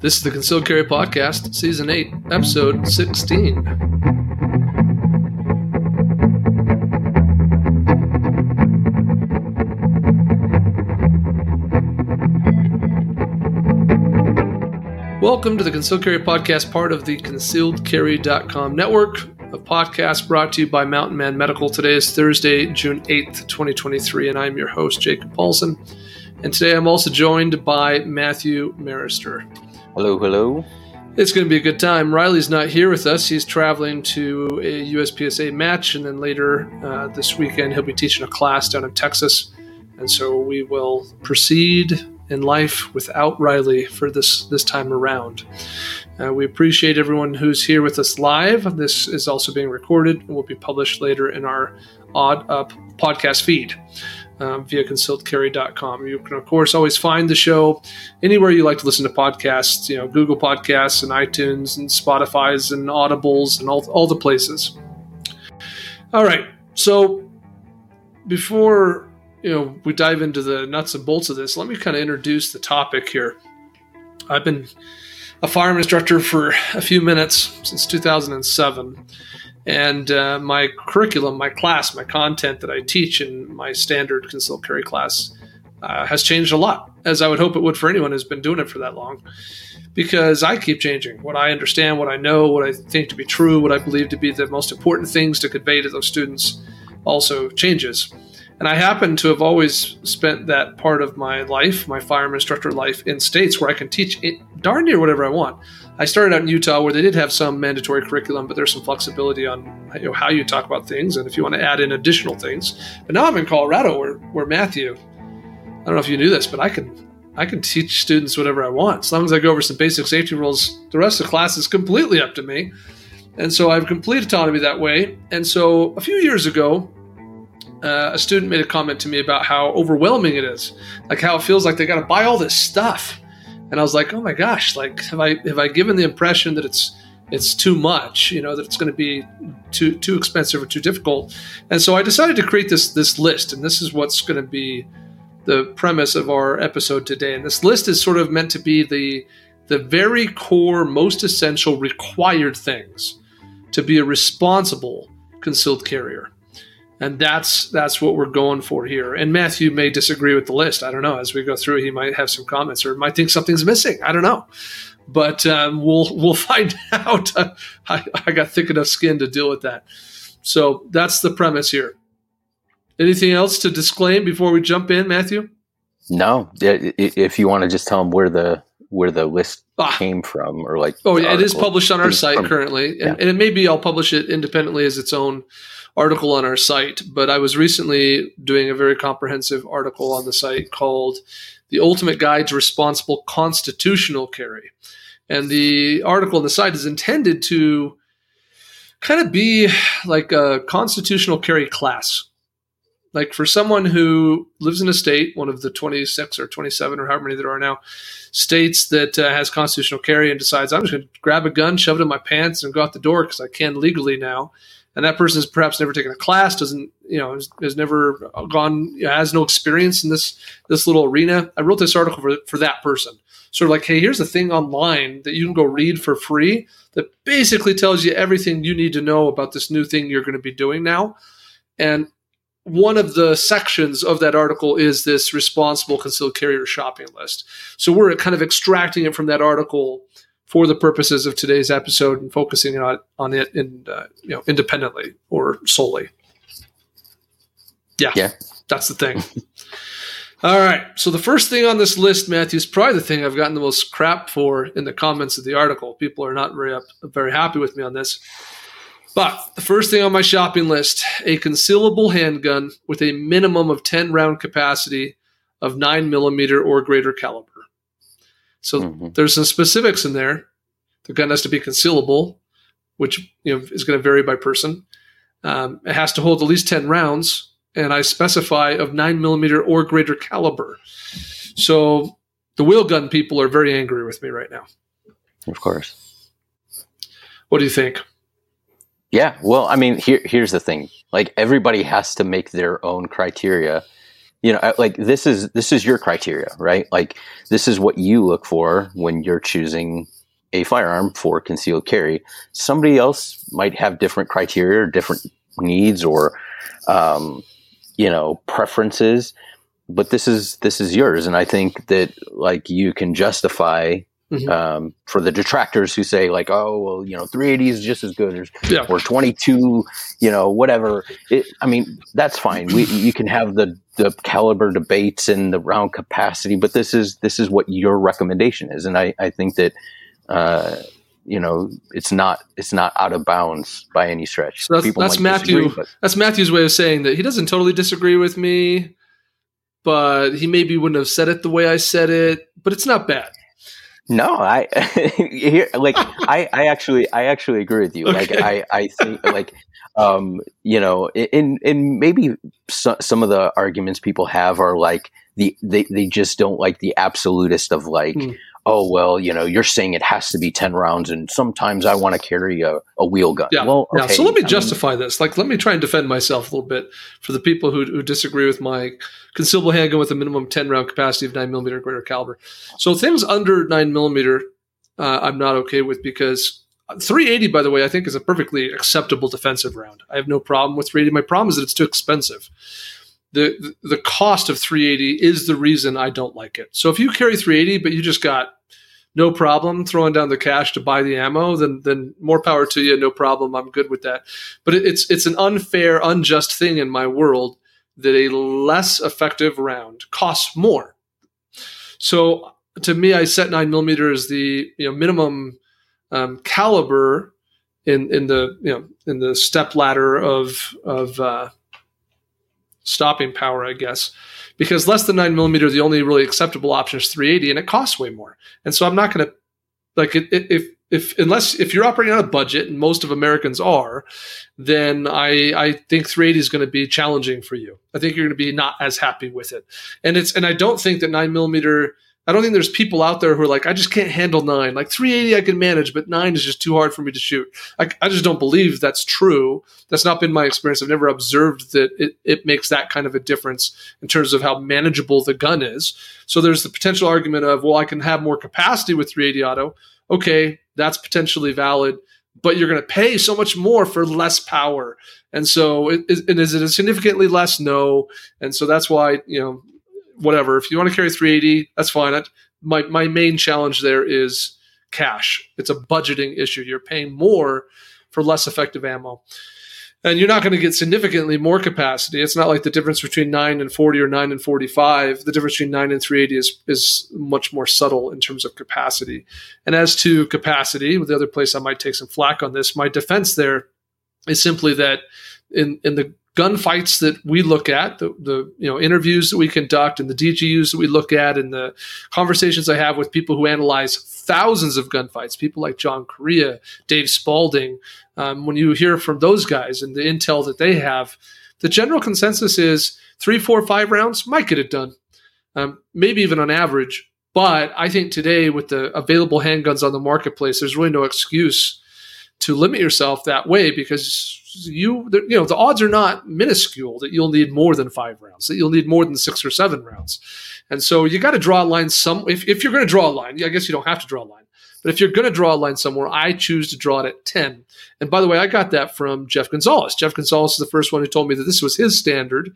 This is the Concealed Carry Podcast, Season 8, Episode 16. Welcome to the Concealed Carry Podcast, part of the concealedcarry.com network a podcast brought to you by Mountain Man Medical. Today is Thursday, June 8th, 2023, and I'm your host, Jacob Paulsen. And today I'm also joined by Matthew Maruster. Hello, hello. It's going to be a good time. Riley's not here with us. He's traveling to a USPSA match, and then later uh, this weekend he'll be teaching a class down in Texas. And so we will proceed in life without Riley for this this time around. Uh, we appreciate everyone who's here with us live. This is also being recorded and will be published later in our odd up podcast feed um, via concealedcarry.com. You can, of course, always find the show anywhere you like to listen to podcasts, you know, Google Podcasts and iTunes and Spotify's and Audibles and all, all the places. All right. So before, you know, we dive into the nuts and bolts of this, let me kind of introduce the topic here. I've been a firearm instructor for a few minutes since 2007 and uh, my curriculum, my class, my content that I teach in my standard concealed carry class uh, has changed a lot, as I would hope it would for anyone who's been doing it for that long. Because I keep changing what I understand, what I know, what I think to be true, what I believe to be the most important things to convey to those students also changes. And I happen to have always spent that part of my life, my firearm instructor life, in states where I can teach it darn near whatever I want. I started out in Utah where they did have some mandatory curriculum, but there's some flexibility on you know, how you talk about things and if you want to add in additional things. But now I'm in Colorado where, where Matthew, I don't know if you knew this, but I can I can teach students whatever I want. As long as I go over some basic safety rules, the rest of the class is completely up to me. And so I have complete autonomy that way. And so a few years ago, uh, a student made a comment to me about how overwhelming it is, like how it feels like they got to buy all this stuff and I was like, oh my gosh, like have I have I given the impression that it's it's too much, you know, that it's going to be too too expensive or too difficult. And so I decided to create this this list, and this is what's going to be the premise of our episode today. And this list is sort of meant to be the the very core, most essential, required things to be a responsible concealed carrier and that's that's what we're going for here. And Matthew may disagree with the list. I don't know. As we go through, he might have some comments or might think something's missing. I don't know, but um, we'll we'll find out. I, I got thick enough skin to deal with that. So that's the premise here. Anything else to disclaim before we jump in, Matthew? No. If you want to just tell them where the where the list ah. came from, or like oh yeah, it is published on our site from, currently, and, yeah. and it may be I'll publish it independently as its own article on our site, but I was recently doing a very comprehensive article on the site called The Ultimate Guide to Responsible Constitutional Carry. And the article on the site is intended to kind of be like a constitutional carry class. Like for someone who lives in a state, one of the 26 or 27 or however many there are now, states that uh, has constitutional carry and decides, I'm just going to grab a gun, shove it in my pants, and go out the door because I can legally now and that person has perhaps never taken a class, doesn't you know, has, has never gone, has no experience in this this little arena. I wrote this article for for that person, sort of like, hey, here's a thing online that you can go read for free that basically tells you everything you need to know about this new thing you're going to be doing now, and one of the sections of that article is this responsible concealed carrier shopping list. So we're kind of extracting it from that article for the purposes of today's episode and focusing on, on it in, uh, you know, independently or solely. Yeah, yeah. that's the thing. All right. So the first thing on this list, Matthew, is probably the thing I've gotten the most crap for in the comments of the article. People are not very very happy with me on this. But the first thing on my shopping list, a concealable handgun with a minimum of 10 round capacity of 9 millimeter or greater caliber. So mm-hmm. there's some specifics in there. The gun has to be concealable, which you know is going to vary by person. Um, it has to hold at least ten rounds, and I specify of nine millimeter or greater caliber. So the wheel gun people are very angry with me right now. Of course. What do you think? Yeah, well, I mean, here, here's the thing. Like everybody has to make their own criteria you know, like this is this is your criteria, right? Like this is what you look for when you're choosing a firearm for concealed carry. Somebody else might have different criteria or different needs or um, you know preferences, but this is this is yours, and I think that like you can justify Mm-hmm. Um, for the detractors who say like, oh, well, you know, 380 is just as good as yeah. or 22, you know, whatever. It, I mean, that's fine. We you can have the the caliber debates and the round capacity, but this is this is what your recommendation is, and I I think that. Uh, you know, it's not it's not out of bounds by any stretch. So that's, that's Matthew. that's Matthew's way of saying that he doesn't totally disagree with me, but he maybe wouldn't have said it the way I said it. But it's not bad. No, I here like I, I actually I actually agree with you. Okay. Like I I think like um you know in in maybe so, some of the arguments people have are like the they they just don't like the absolutist of like mm oh well you know you're saying it has to be 10 rounds and sometimes i want to carry a, a wheel gun yeah. well okay. yeah. so let me I justify mean, this like let me try and defend myself a little bit for the people who, who disagree with my concealable handgun with a minimum 10 round capacity of 9 millimeter greater caliber so things under 9 millimeter uh, i'm not okay with because 380 by the way i think is a perfectly acceptable defensive round i have no problem with 380 my problem is that it's too expensive the the cost of 380 is the reason I don't like it. So if you carry 380 but you just got no problem throwing down the cash to buy the ammo, then then more power to you. No problem. I'm good with that. But it's it's an unfair, unjust thing in my world that a less effective round costs more. So to me, I set nine millimeter as the you know minimum um, caliber in in the you know in the step ladder of of uh, stopping power, I guess because less than nine millimeter, the only really acceptable option is 380, and it costs way more. And so I'm not going to like it, it, if if unless if you're operating on a budget, and most of Americans are, then I I think 380 is going to be challenging for you. I think you're going to be not as happy with it, and it's and I don't think that nine millimeter I don't think there's people out there who are like, I just can't handle nine. Like 380, I can manage, but nine is just too hard for me to shoot. I, I just don't believe that's true. That's not been my experience. I've never observed that it, it makes that kind of a difference in terms of how manageable the gun is. So there's the potential argument of, well, I can have more capacity with 380 auto. Okay, that's potentially valid, but you're going to pay so much more for less power. And so, it, and is it significantly less? No. And so that's why, you know, whatever. If you want to carry 380, that's fine. I, my my main challenge there is cash. It's a budgeting issue. You're paying more for less effective ammo. And you're not going to get significantly more capacity. It's not like the difference between 9 and 40 or 9 and 45. The difference between 9 and 380 is, is much more subtle in terms of capacity. And as to capacity, the other place I might take some flack on this, my defense there is simply that in, in the gunfights that we look at, the, the you know interviews that we conduct, and the DGUs that we look at, and the conversations I have with people who analyze thousands of gunfights, people like John Correia, Dave Spalding. Um, when you hear from those guys and the intel that they have, the general consensus is three, four, five rounds might get it done, um, maybe even on average. But I think today, with the available handguns on the marketplace, there's really no excuse to limit yourself that way because you you know the odds are not minuscule that you'll need more than five rounds that you'll need more than six or seven rounds. And so you got to draw a line some if, if you're going to draw a line i guess you don't have to draw a line but if you're going to draw a line somewhere i choose to draw it at 10 and by the way i got that from jeff gonzales. Jeff gonzales is the first one who told me that this was his standard.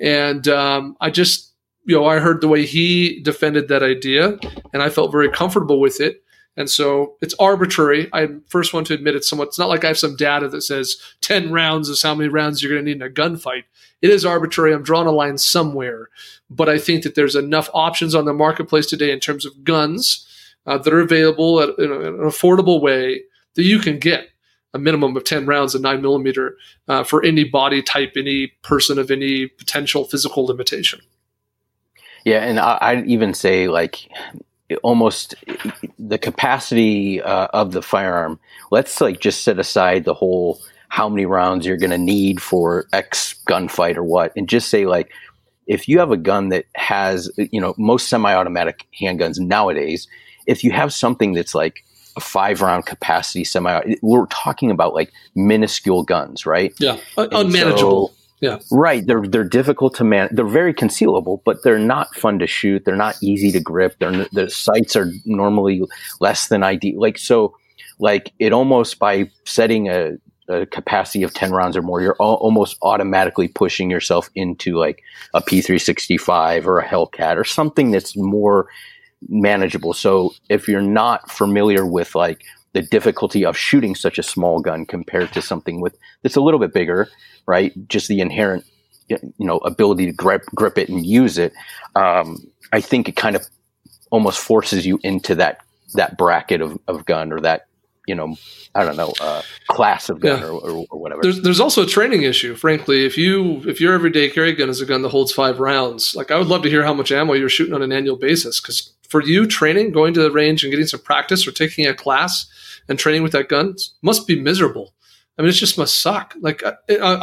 And um, i just you know i heard the way he defended that idea and i felt very comfortable with it and so it's arbitrary. I'm first one to admit it's somewhat, it's not like I have some data that says 10 rounds is how many rounds you're going to need in a gunfight. It is arbitrary. I'm drawing a line somewhere. But I think that there's enough options on the marketplace today in terms of guns uh, that are available at, in, an affordable way that you can get a minimum of 10 rounds of 9 millimeter uh, for any body type, any person of any potential physical limitation. Yeah, and I, I'd even say like almost the capacity uh, of the firearm. Let's like just set aside the whole how many rounds you're going to need for X gunfight or what, and just say like if you have a gun that has you know most semi-automatic handguns nowadays, if you have something that's like a five round capacity semi, we're talking about like minuscule guns, right? Yeah, unmanageable. So, Yeah. Right. They're they're difficult to man. They're very concealable, but they're not fun to shoot. They're not easy to grip. They're the sights are normally less than ideal. Like so, like it almost by setting a, a capacity of ten rounds or more, you're al- almost automatically pushing yourself into like a P365 or a Hellcat or something that's more manageable. So if you're not familiar with like the difficulty of shooting such a small gun compared to something with that's a little bit bigger, right? Just the inherent, you know, ability to grip grip it and use it. Um, I think it kind of almost forces you into that that bracket of, of gun or that you know, I don't know, uh, class of gun yeah. or, or, or, whatever. There's there's also a training issue, frankly. If you if your everyday carry gun is a gun that holds five rounds, like I would love to hear how much ammo you're shooting on an annual basis. Because for you, training, going to the range and getting some practice or taking a class and training with that gun must be miserable. I mean, it just must suck. Like, I,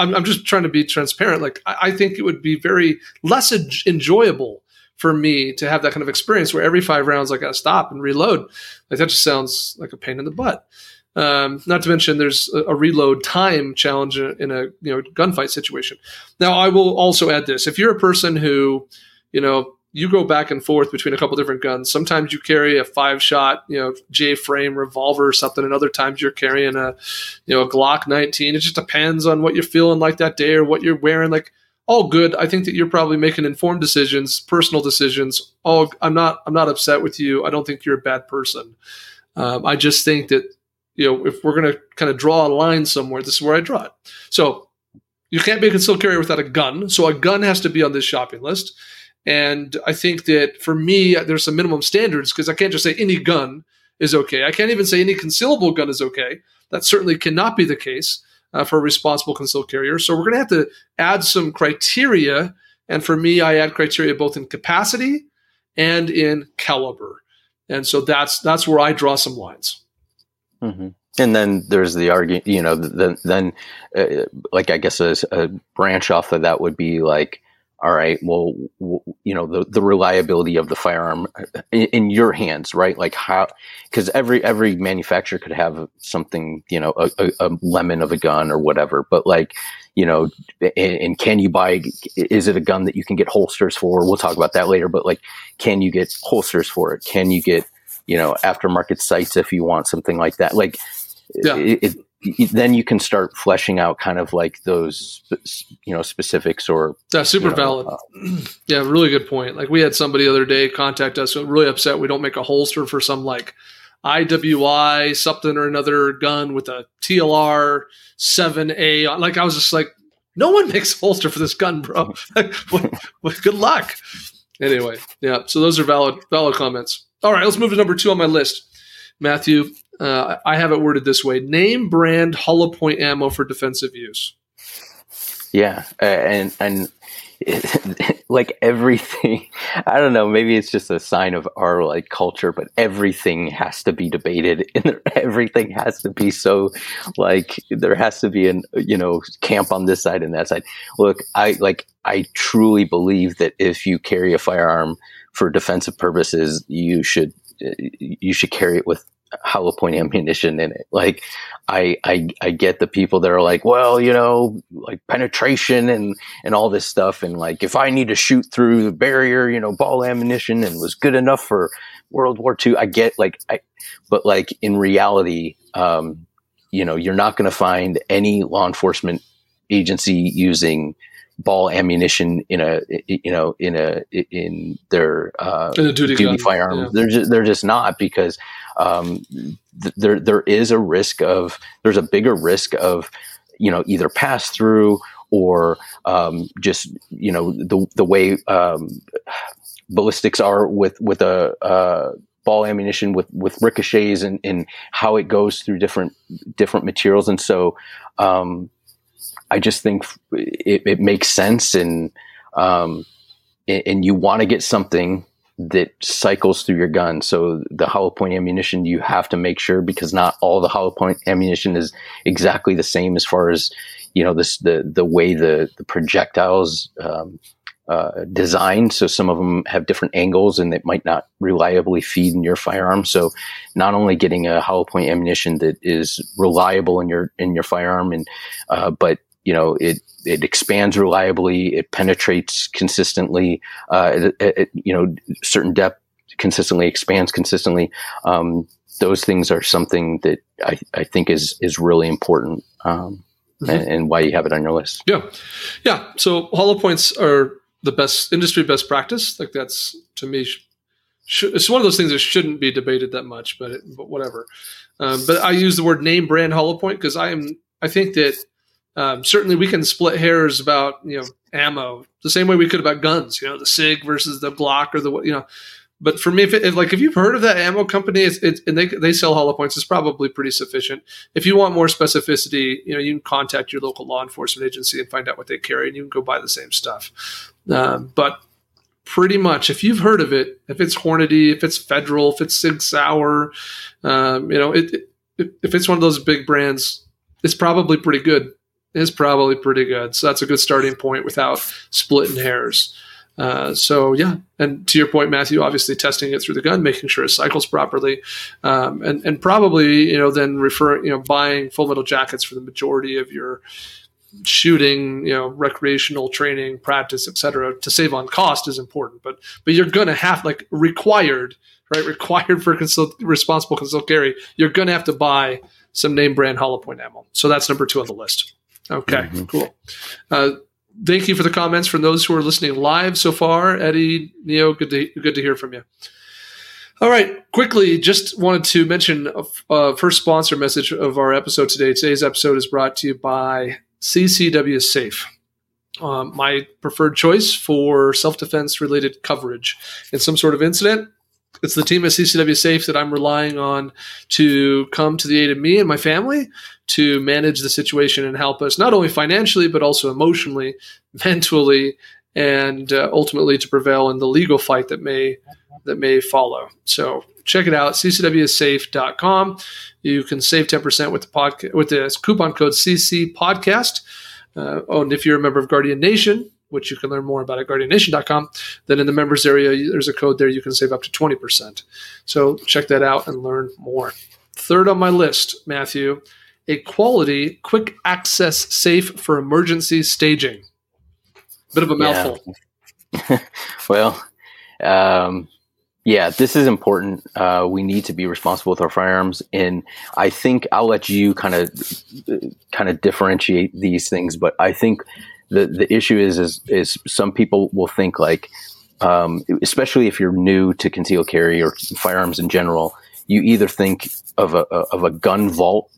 am just trying to be transparent. Like, I, I think it would be very less enjoyable for me to have that kind of experience where every five rounds I got to stop and reload. Like, that just sounds like a pain in the butt. Um, not to mention, there's a, a, reload time challenge in a you know gunfight situation. Now, I will also add this: if you're a person who, you know, you go back and forth between a couple different guns. Sometimes you carry a five shot, you know, J frame revolver or something, and other times you're carrying a, you know, a Glock 19. It just depends on what you're feeling like that day or what you're wearing. Like, all good. I think that you're probably making informed decisions, personal decisions. All I'm not. I'm not upset with you. I don't think you're a bad person. Um, I just think that you know if we're going to kind of draw a line somewhere, this is where I draw it. So you can't be a concealed carrier without a gun. So a gun has to be on this shopping list. And I think that for me, there's some minimum standards because I can't just say any gun is okay. I can't even say any concealable gun is okay. That certainly cannot be the case uh, for a responsible concealed carrier. So we're going to have to add some criteria. And for me, I add criteria both in capacity and in caliber. And so that's that's where I draw some lines. Mm-hmm. And then there's the argument, you know, then, then uh, like I guess a, a branch off of that would be like, all right, well, you know, the, the reliability of the firearm uh, in, in your hands, right? Like how, because every every manufacturer could have something, you know, a, a, a, lemon of a gun or whatever, but like, you know, and, and, can you buy? Is it a gun that you can get holsters for? We'll talk about that later, but like, can you get holsters for it? Can you get, you know, aftermarket sights if you want something like that? Like, yeah. It, it, then you can start fleshing out kind of like those you know specifics or that's super you know, valid. uh, yeah really good point. Like we had somebody the other day contact us really upset we don't make a holster for some like iwi something or another gun with a tlr 7a like i was just like no one makes a holster for this gun bro. Good luck. Anyway yeah so those are valid valid comments. All right let's move to number two on my list. Matthew uh, I have it worded this way: name brand hollow point ammo for defensive use. Yeah, uh, and and like everything, I don't know. Maybe it's just a sign of our like culture, but everything has to be debated, and everything has to be so like there has to be an you know camp on this side and that side. Look, I like I truly believe that if you carry a firearm for defensive purposes, you should you should carry it with hollow point ammunition in it. Like I, I, I get the people that are like, well, you know, like penetration and, and all this stuff. And like, if I need to shoot through the barrier, you know, ball ammunition and was good enough for World War II, I get like, I, but like in reality, um, you know, you're not going to find any law enforcement agency using ball ammunition in a you know in a in their uh, in duty, duty firearm. Yeah. They're just, they're just not because um, th- there there is a risk of there's a bigger risk of you know either pass through or um, just you know the the way um, ballistics are with with a uh, ball ammunition with with ricochets and, and how it goes through different different materials. And so um, I just think it, it makes sense and um, and you want to get something that cycles through your gun. So the hollow point ammunition, you have to make sure because not all the hollow point ammunition is exactly the same as far as you know this the the way the the projectiles um, uh, designed. So some of them have different angles and it might not reliably feed in your firearm. So not only getting a hollow point ammunition that is reliable in your in your firearm, and uh, but you know it it expands reliably, it penetrates consistently, uh, it, it, you know certain depth consistently expands consistently. Um, those things are something that I, I think is is really important. Um, mm-hmm. and, and why you have it on your list. Yeah, yeah. So hollow points are the best industry best practice. Like that's to me, sh- it's one of those things that shouldn't be debated that much, but it, but whatever. Um, but I use the word name brand hollow point because I am I think that um, certainly we can split hairs about you know ammo the same way we could about guns. You know the Sig versus the Glock or the you know but for me, if, it, if, like if you've heard of that ammo company, it's, it's, and they they sell hollow points, it's probably pretty sufficient. If you want more specificity, you know you can contact your local law enforcement agency and find out what they carry, and you can go buy the same stuff. Um, but pretty much, if you've heard of it, if it's Hornady, if it's Federal, if it's Sig Sauer, um, you know, it, it, if it's one of those big brands, it's probably pretty good. It's probably pretty good. So that's a good starting point without splitting hairs. Uh, so yeah, and to your point, Matthew, obviously testing it through the gun, making sure it cycles properly, um, and and probably you know then refer you know buying full metal jackets for the majority of your shooting, you know, recreational training, practice, etc. To save on cost is important, but but you're gonna have like required, right? Required for responsible concealed carry. You're gonna have to buy some name brand hollow point ammo. So that's number two on the list. Okay, mm-hmm. cool. Uh, thank you for the comments from those who are listening live so far. Eddie, Neo, good to good to hear from you. All right, quickly, just wanted to mention a, a first sponsor message of our episode today. Today's episode is brought to you by CCW Safe. Um, my preferred choice for self defense related coverage in some sort of incident. It's the team at CCW Safe that I'm relying on to come to the aid of me and my family to manage the situation and help us not only financially but also emotionally, mentally, and uh, ultimately to prevail in the legal fight that may that may follow. So check it out ccwsafe.com. You can save 10% with the podcast with the coupon code CC podcast. Uh, oh, and if you're a member of Guardian Nation, which you can learn more about at guardiannation.com, then in the members area, there's a code there you can save up to 20%. So check that out and learn more. Third on my list, Matthew, a quality quick access safe for emergency staging. Bit of a mouthful. Yeah. well, um, yeah, this is important. Uh, we need to be responsible with our firearms, and I think I'll let you kind of kind of differentiate these things. But I think the the issue is is is some people will think like, um, especially if you're new to concealed carry or firearms in general, you either think of a of a gun vault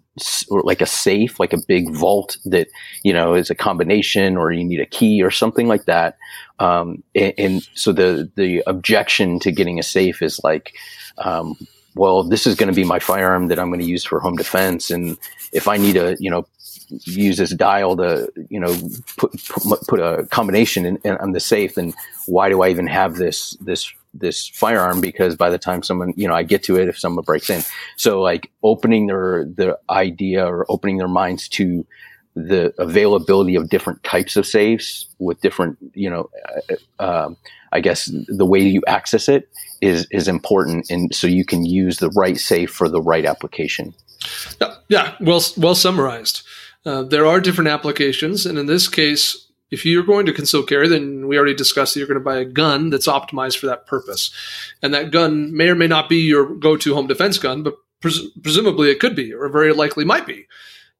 or like a safe, like a big vault that you know is a combination, or you need a key or something like that. Um, and, and, so the the objection to getting a safe is like, um, well, this is going to be my firearm that I'm going to use for home defense, and if I need to, you know, use this dial to, you know, put put, put a combination in, in on the safe, then why do I even have this this this firearm? Because by the time someone you know i get to it if someone breaks in. So like opening their the idea or opening their minds to the availability of different types of safes with different you know uh, um, i guess the way you access it is is important and so you can use the right safe for the right application. Yeah, yeah well well summarized uh, there are different applications and in this case if you're going to conceal carry, then we already discussed that you're going to buy a gun that's optimized for that purpose. And that gun may or may not be your go to home defense gun, but pres- presumably it could be, or very likely might be.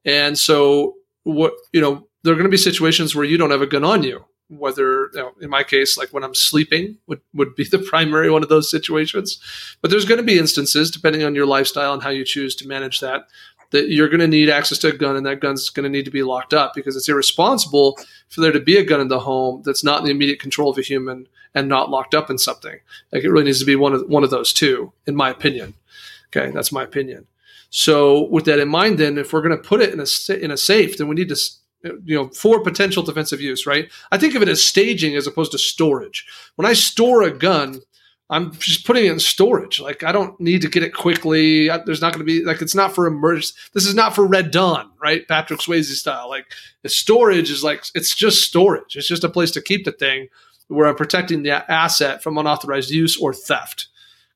And so, what, you know, there are going to be situations where you don't have a gun on you. Whether, you know, in my case, like when I'm sleeping, would, would be the primary one of those situations. But there's going to be instances, depending on your lifestyle and how you choose to manage that, that you're going to need access to a gun and that gun's going to need to be locked up because it's irresponsible for there to be a gun in the home that's not in the immediate control of a human and not locked up in something. Like it really needs to be one of one of those two, in my opinion. Okay, that's my opinion. So with that in mind, then if we're going to put it in a in a safe, then we need to you know for potential defensive use, right? I think of it as staging as opposed to storage. When I store a gun, I'm just putting it in storage. Like I don't need to get it quickly. There's not going to be like it's not for emergency. This is not for Red Dawn, right? Patrick Swayze style. Like the storage is like it's just storage. It's just a place to keep the thing where I'm protecting the asset from unauthorized use or theft.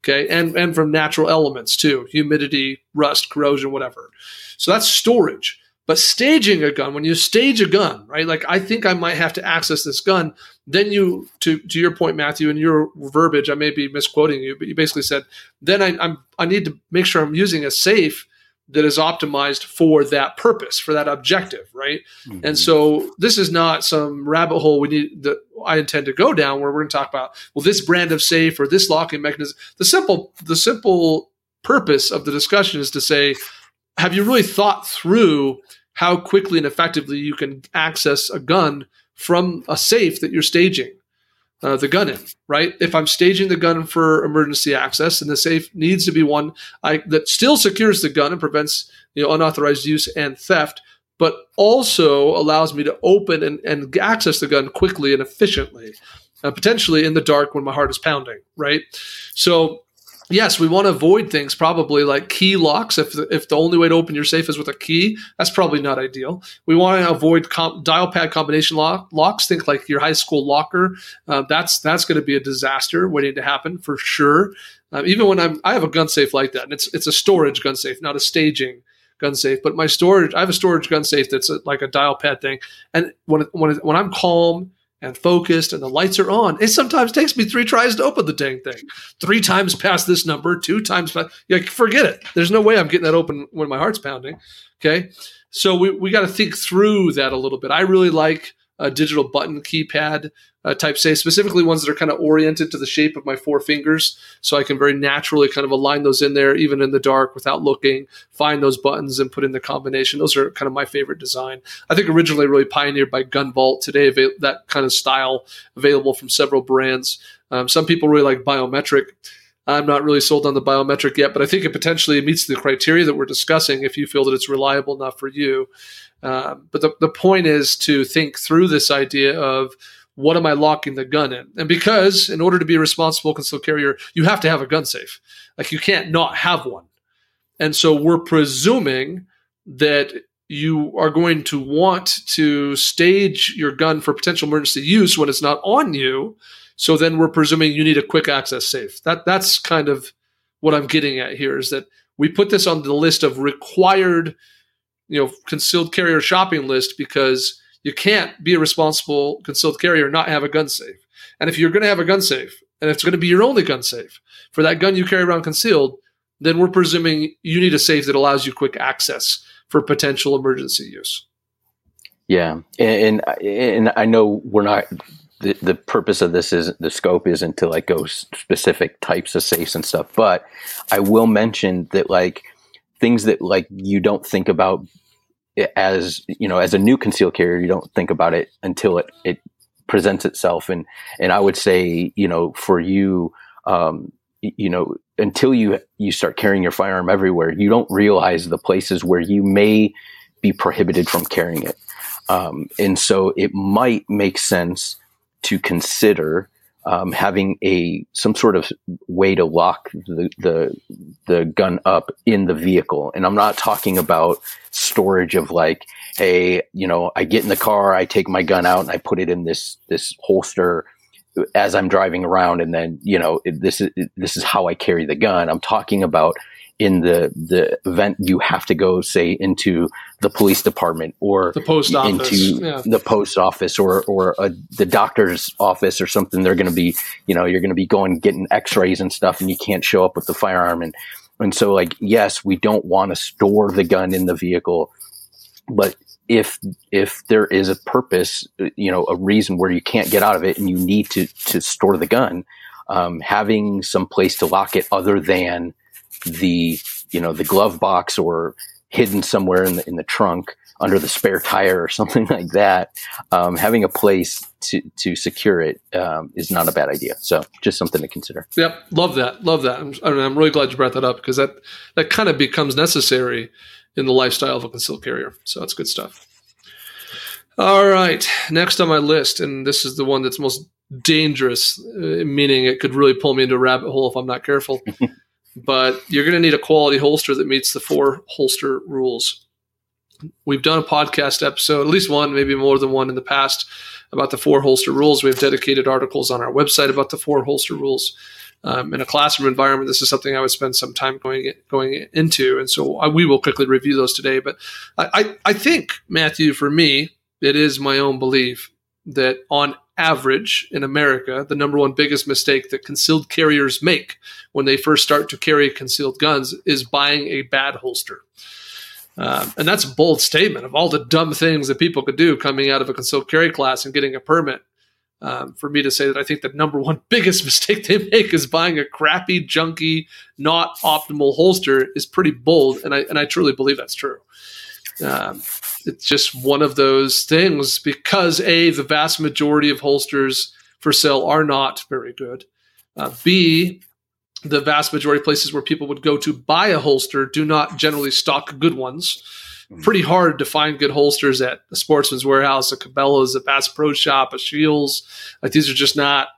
Okay, and and from natural elements too, humidity, rust, corrosion, whatever. So that's storage. But staging a gun, when you stage a gun, right? Like I think I might have to access this gun. Then you, to to your point, Matthew, and your verbiage, I may be misquoting you, but you basically said, then I, I'm I need to make sure I'm using a safe that is optimized for that purpose, for that objective, right? Mm-hmm. And so this is not some rabbit hole we need that I intend to go down where we're going to talk about well this brand of safe or this locking mechanism. The simple the simple purpose of the discussion is to say have you really thought through how quickly and effectively you can access a gun from a safe that you're staging uh, the gun in, right? If I'm staging the gun for emergency access, and the safe needs to be one I, that still secures the gun and prevents you know unauthorized use and theft, but also allows me to open and, and access the gun quickly and efficiently, uh, potentially in the dark when my heart is pounding, right? So yes, we want to avoid things probably like key locks. If the, if the only way to open your safe is with a key, that's probably not ideal. We want to avoid comp- dial pad combination lock, locks. Think like your high school locker. Uh, that's that's going to be a disaster waiting to happen for sure. Um, even when I'm, I have a gun safe like that, and it's it's a storage gun safe, not a staging gun safe. But my storage, I have a storage gun safe that's a, like a dial pad thing, and when when when I'm calm and focused and the lights are on. It sometimes takes me three tries to open the dang thing. Three times past this number, two times past, forget it. There's no way I'm getting that open when my heart's pounding. Okay. So we, we got to think through that a little bit. I really like a digital button keypad uh, type safe, specifically ones that are kind of oriented to the shape of my four fingers. So I can very naturally kind of align those in there, even in the dark without looking, find those buttons and put in the combination. Those are kind of my favorite design. I think originally really pioneered by Gun Vault. Today, that kind of style available from several brands. Um, some people really like biometric. I'm not really sold on the biometric yet, but I think it potentially meets the criteria that we're discussing if you feel that it's reliable enough for you. Um, but the, the point is to think through this idea of what am I locking the gun in? And because in order to be a responsible concealed carrier, you have to have a gun safe. Like you can't not have one. And so we're presuming that you are going to want to stage your gun for potential emergency use when it's not on you. So then we're presuming you need a quick access safe. That that's kind of what I'm getting at here is that we put this on the list of required, you know, concealed carrier shopping list because you can't be a responsible concealed carrier and not have a gun safe. And if you're going to have a gun safe, and it's going to be your only gun safe for that gun you carry around concealed, then we're presuming you need a safe that allows you quick access for potential emergency use. Yeah, and and, and I know we're not. The, the purpose of this is the scope isn't to like go specific types of safes and stuff, but I will mention that like things that like you don't think about as you know as a new concealed carrier you don't think about it until it it presents itself. And and i would say you know for you um you know until you you start carrying your firearm everywhere you don't realize the places where you may be prohibited from carrying it. Um, and so it might make sense to consider um, having a some sort of way to lock the, the the gun up in the vehicle. And I'm not talking about storage of like, hey, you know, I get in the car, I take my gun out, and I put it in this this holster as I'm driving around, and then you know, this is this is how I carry the gun. I'm talking about in the the event you have to go say into the police department or the post office. into yeah. the post office or or a, the doctor's office or something. They're going to be you know you're going to be going getting x-rays and stuff and you can't show up with the firearm. And and so like yes we don't want to store the gun in the vehicle but if if there is a purpose you know a reason where you can't get out of it and you need to to store the gun um, having some place to lock it other than the you know the glove box or hidden somewhere in the in the trunk under the spare tire or something like that. Um, having a place to to secure it um, is not a bad idea. So just something to consider. Yep, love that, love that. I'm, I'm really glad you brought that up because that that kind of becomes necessary in the lifestyle of a concealed carrier. So that's good stuff. All right, next on my list, and this is the one that's most dangerous, uh, meaning it could really pull me into a rabbit hole if I'm not careful. but you're going to need a quality holster that meets the four holster rules. We've done a podcast episode, at least one, maybe more than one in the past, about the four holster rules. We have dedicated articles on our website about the four holster rules. um, in a classroom environment, this is something I would spend some time going going into, and so I, we will quickly review those today. But I, I, I think Matthew, for me, it is my own belief that on average in America, the number one biggest mistake that concealed carriers make when they first start to carry concealed guns is buying a bad holster. Um, and that's a bold statement of all the dumb things that people could do coming out of a concealed carry class and getting a permit. Um, for me to say that I think the number one biggest mistake they make is buying a crappy, junky, not optimal holster is pretty bold, and I and I truly believe that's true. Um, it's just one of those things because a the vast majority of holsters for sale are not very good. Uh, B the vast majority of places where people would go to buy a holster do not generally stock good ones. Mm-hmm. Pretty hard to find good holsters at a Sportsman's Warehouse, a Cabela's, a Bass Pro Shop, a Scheels. Like these are just not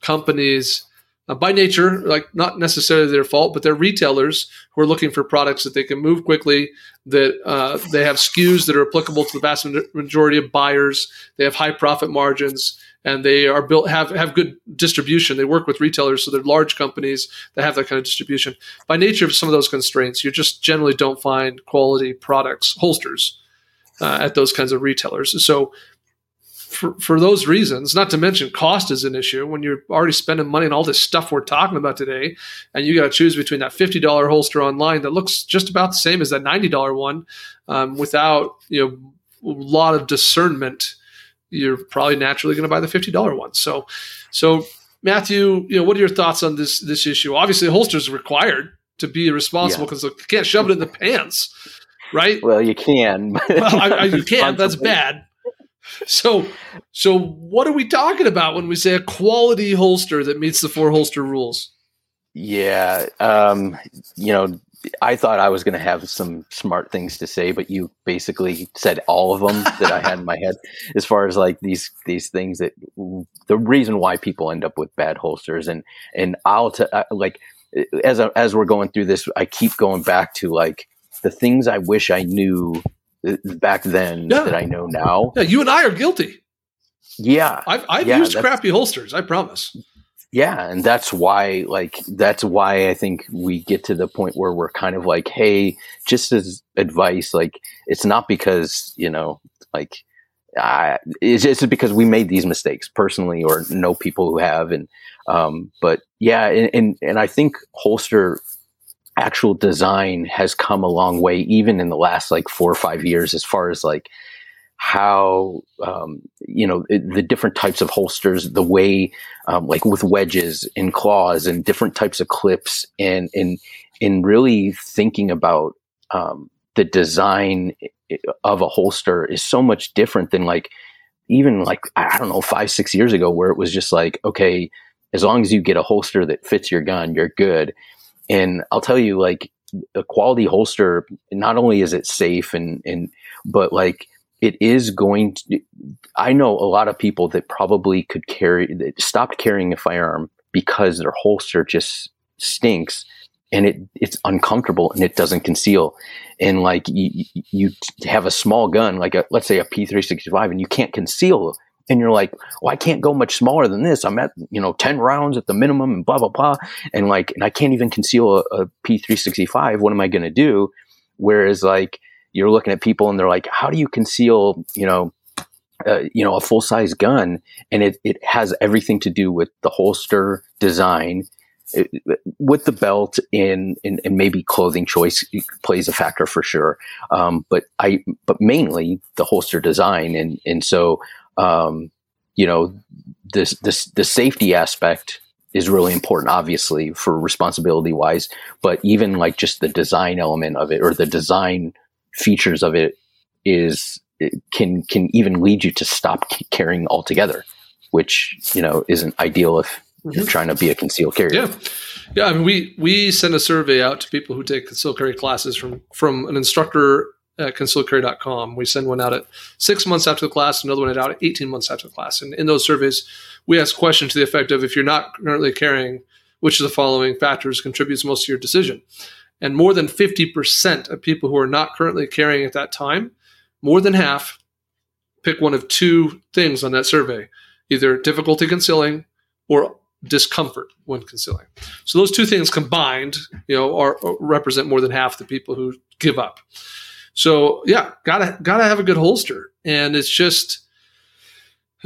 companies uh, by nature, like not necessarily their fault, but they're retailers who are looking for products that they can move quickly, that uh, they have SKUs that are applicable to the vast majority of buyers. They have high profit margins, and they are built have have good distribution. They work with retailers, so they're large companies that have that kind of distribution. By nature of some of those constraints, you just generally don't find quality products holsters uh, at those kinds of retailers. So for, for those reasons, not to mention cost is an issue when you're already spending money on all this stuff we're talking about today, and you got to choose between that fifty dollar holster online that looks just about the same as that ninety dollar one, um, without you know a lot of discernment, you're probably naturally going to buy the fifty dollar one. So, so Matthew, you know, what are your thoughts on this this issue? Obviously, holsters required to be responsible because yeah. you can't shove it in the pants, right? Well, you can. well, I, I, you can't. That's bad so so what are we talking about when we say a quality holster that meets the four holster rules? Yeah um, you know i thought i was going to have some smart things to say but you basically said all of them that i had in my head. As far as like these these things that the reason why people end up with bad holsters and and i'll t- like as as we're going through this i keep going back to like the things i wish i knew back then yeah. that I know now. Yeah, you and I are guilty. Yeah, I've, I've yeah, used crappy holsters. I promise. Yeah, and that's why, like, that's why I think we get to the point where we're kind of like, hey, just as advice, like, it's not because you know, like, uh, it's just because we made these mistakes personally, or know people who have, and um, but yeah, and, and and I think holster actual design has come a long way, even in the last like four or five years, as far as like how um, you know the different types of holsters, the way um, like with wedges and claws and different types of clips, and in in really thinking about um, the design of a holster is so much different than like even like I don't know five six years ago where it was just like okay as long as you get a holster that fits your gun you're good and I'll tell you, like a quality holster, not only is it safe and, and, but like it is going to, I know a lot of people that probably could carry, that stopped carrying a firearm because their holster just stinks and it it's uncomfortable and it doesn't conceal. And like you, you have a small gun like a, let's say a p365 and you can't conceal and you're like, well, I can't go much smaller than this. I'm at, you know, 10 rounds at the minimum and blah, blah, blah. And like, and I can't even conceal a a P365. What am I going to do? Whereas like, you're looking at people and they're like, how do you conceal, you know, uh, you know, a full size gun? And it, it has everything to do with the holster design, it, with the belt and, and, and, maybe clothing choice plays a factor for sure. Um, but I, but mainly the holster design. And, and so, um, you know, this this the safety aspect is really important, obviously, for responsibility wise. But even like just the design element of it or the design features of it is it can can even lead you to stop carrying altogether, which you know isn't ideal if mm-hmm. you're trying to be a concealed carrier. Yeah, yeah. I mean, we we send a survey out to people who take concealed carry classes from from an instructor at concealedcarry.com. We send one out at six months after the class, another one out at 18 months after the class. And in those surveys, we ask questions to the effect of if you're not currently carrying, which of the following factors contributes most to your decision? And more than 50% of people who are not currently carrying at that time, more than half, pick one of two things on that survey either difficulty concealing or discomfort when concealing. So those two things combined, you know, are, represent more than half the people who give up. So yeah, gotta gotta have a good holster, and it's just.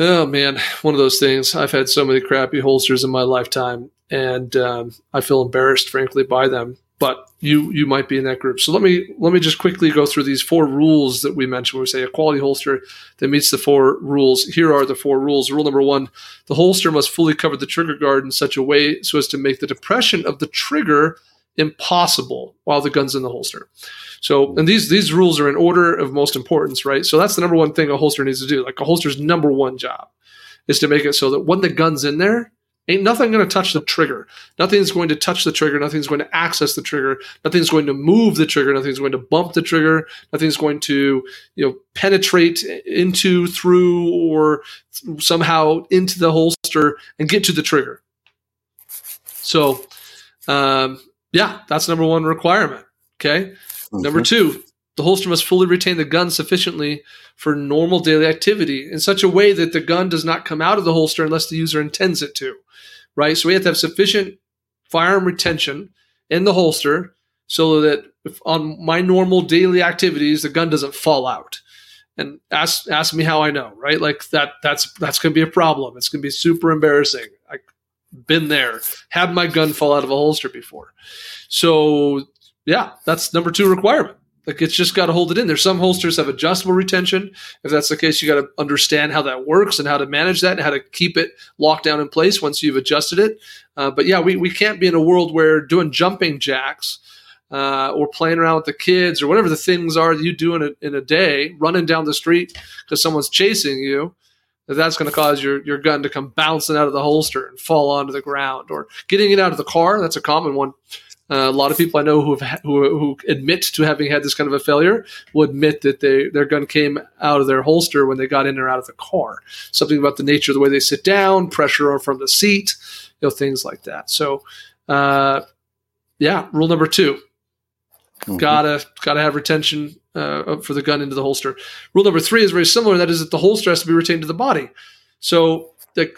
Oh man, one of those things. I've had so many crappy holsters in my lifetime, and um, I feel embarrassed, frankly, by them but you you might be in that group. So let me let me just quickly go through these four rules that we mentioned. When We say a quality holster that meets the four rules. Here are the four rules. Rule number one: the holster must fully cover the trigger guard in such a way so as to make the depression of the trigger impossible while the gun's in the holster. So, and these these rules are in order of most importance, right? So that's the number one thing a holster needs to do. Like a holster's number one job is to make it so that when the gun's in there, Ain't nothing going to touch the trigger. Nothing's going to touch the trigger. Nothing's going to access the trigger. Nothing's going to move the trigger. Nothing's going to bump the trigger. Nothing's going to, you know, penetrate into, through, or somehow into the holster and get to the trigger. So, um, yeah, that's number one requirement. Okay. Mm-hmm. Number two, the holster must fully retain the gun sufficiently for normal daily activity in such a way that the gun does not come out of the holster unless the user intends it to right? So we have to have sufficient firearm retention in the holster so that on my normal daily activities, the gun doesn't fall out. And ask ask me how I know, right? Like that that's that's gonna be a problem. It's gonna be super embarrassing. I've been there, had my gun fall out of a holster before. So yeah, that's number two requirement. Like it's just got to hold it in. There's some holsters have adjustable retention. If that's the case, you got to understand how that works and how to manage that and how to keep it locked down in place once you've adjusted it. Uh, but yeah, we, we can't be in a world where doing jumping jacks uh, or playing around with the kids or whatever the things are that you do in a, in a day, running down the street because someone's chasing you. That's going to cause your, your gun to come bouncing out of the holster and fall onto the ground, or getting it out of the car. That's a common one. Uh, a lot of people I know who who, who admit to having had this kind of a failure will admit that they their gun came out of their holster when they got in or out of the car. Something about the nature of the way they sit down, pressure from the seat, you know, things like that. So, uh, yeah, rule number 2 mm-hmm. gotta gotta have retention uh, for the gun into the holster. Rule number three is very similar. That is that the holster has to be retained to the body. So the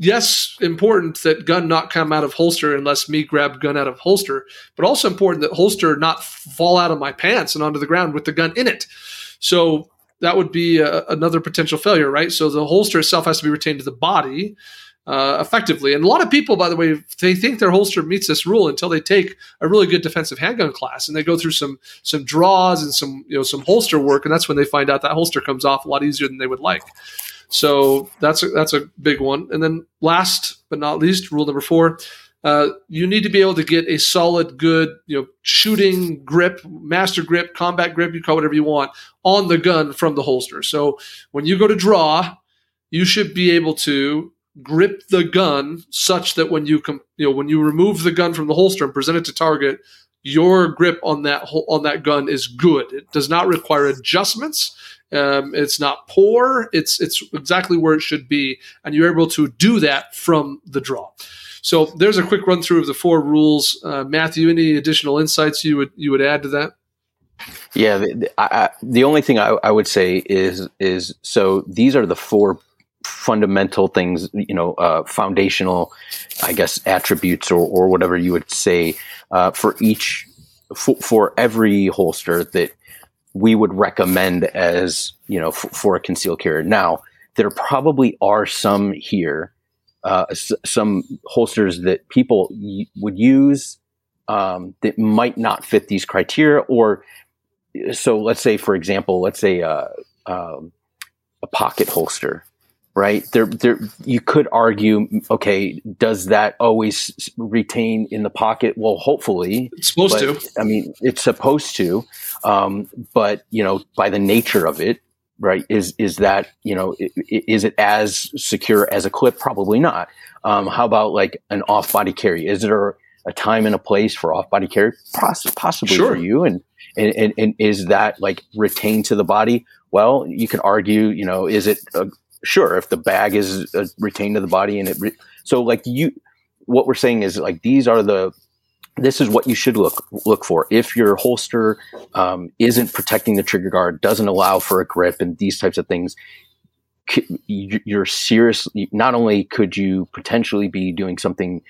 yes, important that gun not come out of holster unless me grab gun out of holster, but also important that holster not fall out of my pants and onto the ground with the gun in it. So that would be a, another potential failure, right? So the holster itself has to be retained to the body uh, effectively. And a lot of people, by the way, they think their holster meets this rule until they take a really good defensive handgun class and they go through some some draws and some you know some holster work, and that's when they find out that holster comes off a lot easier than they would like. So that's a, that's a big one. And then last but not least, rule number four. Uh, you need to be able to get a solid, good, you know, shooting grip, master grip, combat grip, you call whatever you want, on the gun from the holster. So when you go to draw, you should be able to grip the gun such that when you com- you know when you remove the gun from the holster and present it to target, your grip on that on that gun is good. It does not require adjustments. Um, it's not poor. It's it's exactly where it should be, and you're able to do that from the draw. So there's a quick run through of the four rules. Uh, Matthew, any additional insights you would you would add to that? Yeah, the, I, the only thing I, I, would say is is so these are the four fundamental things, you know, uh, foundational, I guess, attributes or, or whatever you would say uh, for each for, for every holster that we would recommend as you know f- for a concealed carry. Now, there probably are some here, uh, s- some holsters that people y- would use um, that might not fit these criteria. Or so, let's say, for example, let's say uh, um, a pocket holster right there there you could argue okay does that always retain in the pocket well hopefully it's supposed but, to i mean it's supposed to um, but you know by the nature of it right is is that you know is it as secure as a clip? Probably not. Um, how about like an off body carry? Is there a time and a place for off body carry? Poss- possibly sure. for you. And, and, and and is that like retained to the body? Well, you can argue, you know, is it a, sure if the bag is uh, retained to the body and it re- so like you what we're saying is like these are the this is what you should look look for if your holster um, isn't protecting the trigger guard doesn't allow for a grip and these types of things you're serious. Not only could you potentially be doing something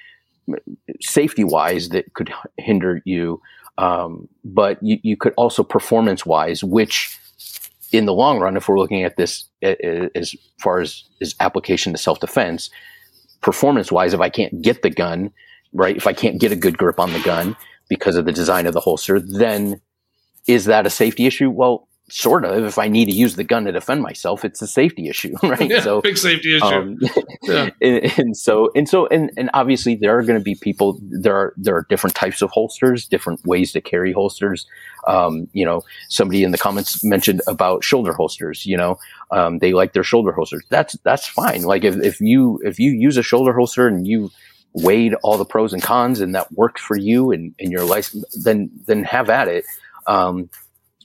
safety wise that could hinder you, um, but you, you could also performance wise, which in the long run, if we're looking at this as far as, as application to self defense, performance wise, if I can't get the gun, right, if I can't get a good grip on the gun because of the design of the holster, then is that a safety issue? Well, sort of. If I need to use the gun to defend myself, it's a safety issue, right? Yeah, so big safety issue. Um, yeah. and, and, so and so and and obviously there are going to be people. There are there are different types of holsters, different ways to carry holsters. Um, you know, somebody in the comments mentioned about shoulder holsters. You know, um, they like their shoulder holsters. That's that's fine. Like if if you if you use a shoulder holster and you weighed all the pros and cons and that worked for you and, and your license, then then have at it. Um,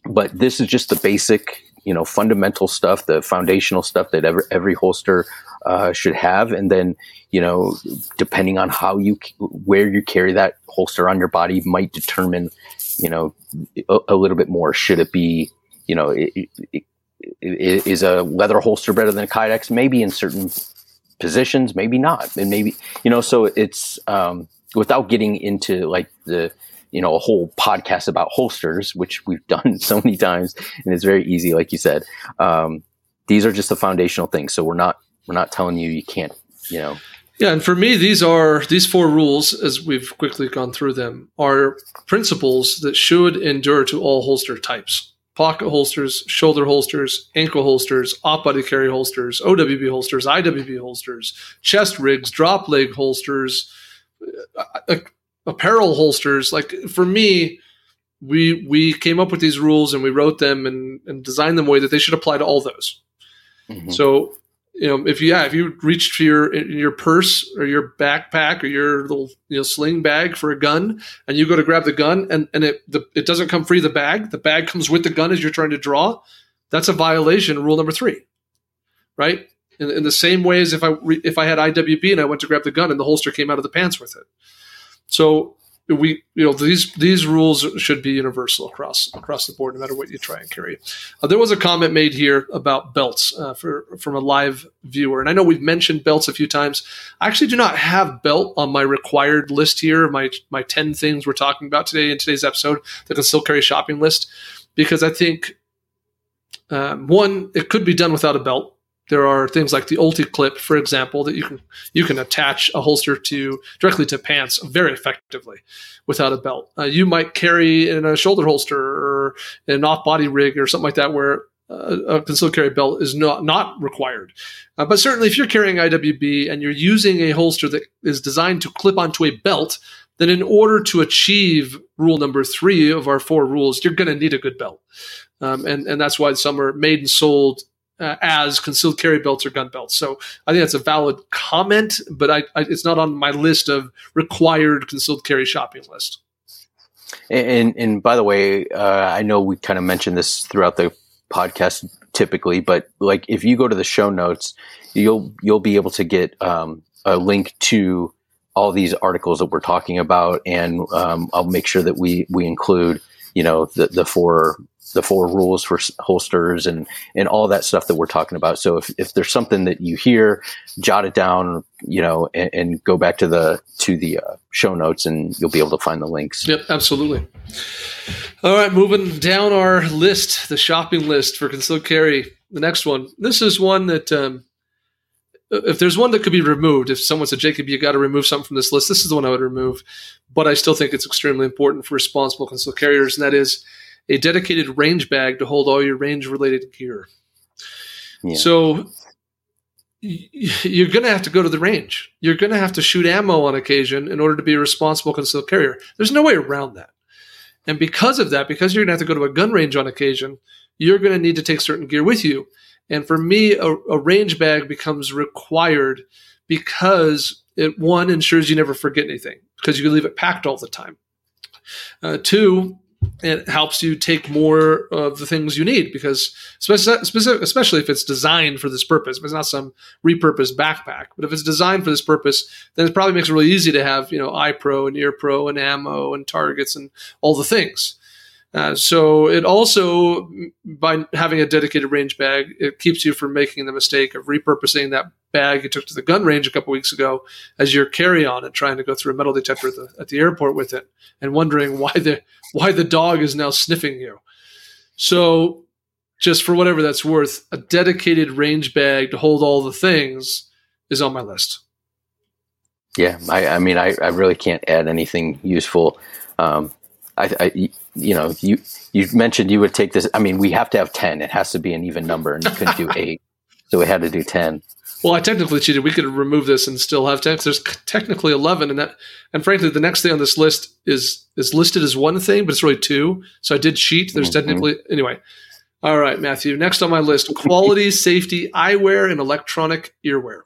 but this is just the basic, you know, fundamental stuff, the foundational stuff that every, every holster uh, should have. And then, you know, depending on how you, where you carry that holster on your body might determine, you know, a, a little bit more. Should it be, you know, it, it, it, is a leather holster better than a Kydex? Maybe in certain positions, maybe not. And maybe, you know, so it's, um, without getting into like the, you know a whole podcast about holsters, which we've done so many times, and it's very easy, like you said. Um, these are just the foundational things. So we're not we're not telling you you can't, you know. Yeah, and for me, these are these four rules, as we've quickly gone through them, are principles that should endure to all holster types pocket holsters, shoulder holsters, ankle holsters, off body carry holsters, OWB holsters, IWB holsters, chest rigs, drop leg holsters, uh, apparel holsters like for me we we came up with these rules and we wrote them and, and designed them way that they should apply to all those mm-hmm. so you know if you yeah if you reach for your your purse or your backpack or your little you know sling bag for a gun and you go to grab the gun and and it the, it doesn't come free the bag the bag comes with the gun as you're trying to draw that's a violation rule number three right? In, in the same way as if i if i had iwb and i went to grab the gun and the holster came out of the pants with it. So we you know these these rules should be universal across across the board no matter what you try and carry. Uh, there was a comment made here about belts uh, for from a live viewer and i know we've mentioned belts a few times. I actually do not have belt on my required list here my my 10 things we're talking about today in today's episode the concealed carry shopping list because i think um, one it could be done without a belt there are things like the Ulti clip, for example, that you can you can attach a holster to directly to pants very effectively without a belt. Uh, you might carry in a shoulder holster or an off body rig or something like that where uh, a concealed carry belt is not not required. Uh, but certainly, if you're carrying IWB and you're using a holster that is designed to clip onto a belt, then in order to achieve rule number three of our four rules, you're going to need a good belt. Um, and, and that's why some are made and sold uh, as concealed carry belts or gun belts. So I think that's a valid comment, but I, I, it's not on my list of required concealed carry shopping list. And and by the way, uh, I know we kind of mentioned this throughout the podcast typically, but like if you go to the show notes, you'll you'll be able to get um, a link to all these articles that we're talking about, and um, I'll make sure that we we include you know the the four the four rules for holsters and and all that stuff that we're talking about. So if, if there's something that you hear, jot it down, you know, and, and go back to the to the uh, show notes, and you'll be able to find the links. Yep, absolutely. All right, moving down our list, the shopping list for concealed carry. The next one. This is one that. Um, if there's one that could be removed, if someone said, Jacob, you got to remove something from this list, this is the one I would remove. But I still think it's extremely important for responsible concealed carriers, and that is a dedicated range bag to hold all your range related gear. Yeah. So you're going to have to go to the range. You're going to have to shoot ammo on occasion in order to be a responsible concealed carrier. There's no way around that. And because of that, because you're going to have to go to a gun range on occasion, you're going to need to take certain gear with you. And for me, a, a range bag becomes required because it one ensures you never forget anything because you leave it packed all the time. Uh, two, it helps you take more of the things you need because especially, especially if it's designed for this purpose. If it's not some repurposed backpack, but if it's designed for this purpose, then it probably makes it really easy to have you know eye pro and ear pro and ammo and targets and all the things. Uh, so it also, by having a dedicated range bag, it keeps you from making the mistake of repurposing that bag you took to the gun range a couple weeks ago as your carry-on and trying to go through a metal detector at the, at the airport with it and wondering why the why the dog is now sniffing you. So, just for whatever that's worth, a dedicated range bag to hold all the things is on my list. Yeah, I, I mean, I, I really can't add anything useful. Um, I, I, you know, you you mentioned you would take this. I mean, we have to have ten. It has to be an even number, and you couldn't do eight, so we had to do ten. Well, I technically cheated. We could remove this and still have ten. There's technically eleven, and that, and frankly, the next thing on this list is is listed as one thing, but it's really two. So I did cheat. There's mm-hmm. technically anyway. All right, Matthew. Next on my list: quality, safety, eyewear, and electronic earwear.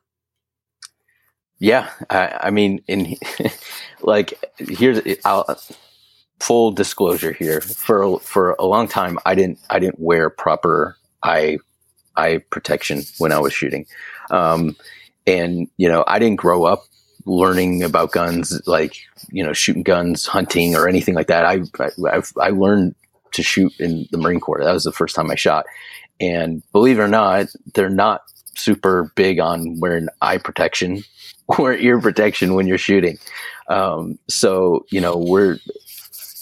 Yeah, I, I mean, in like here's I'll full disclosure here for for a long time i didn't i didn't wear proper eye eye protection when i was shooting um, and you know i didn't grow up learning about guns like you know shooting guns hunting or anything like that i i, I learned to shoot in the marine corps that was the first time i shot and believe it or not they're not super big on wearing eye protection or ear protection when you're shooting um, so you know we're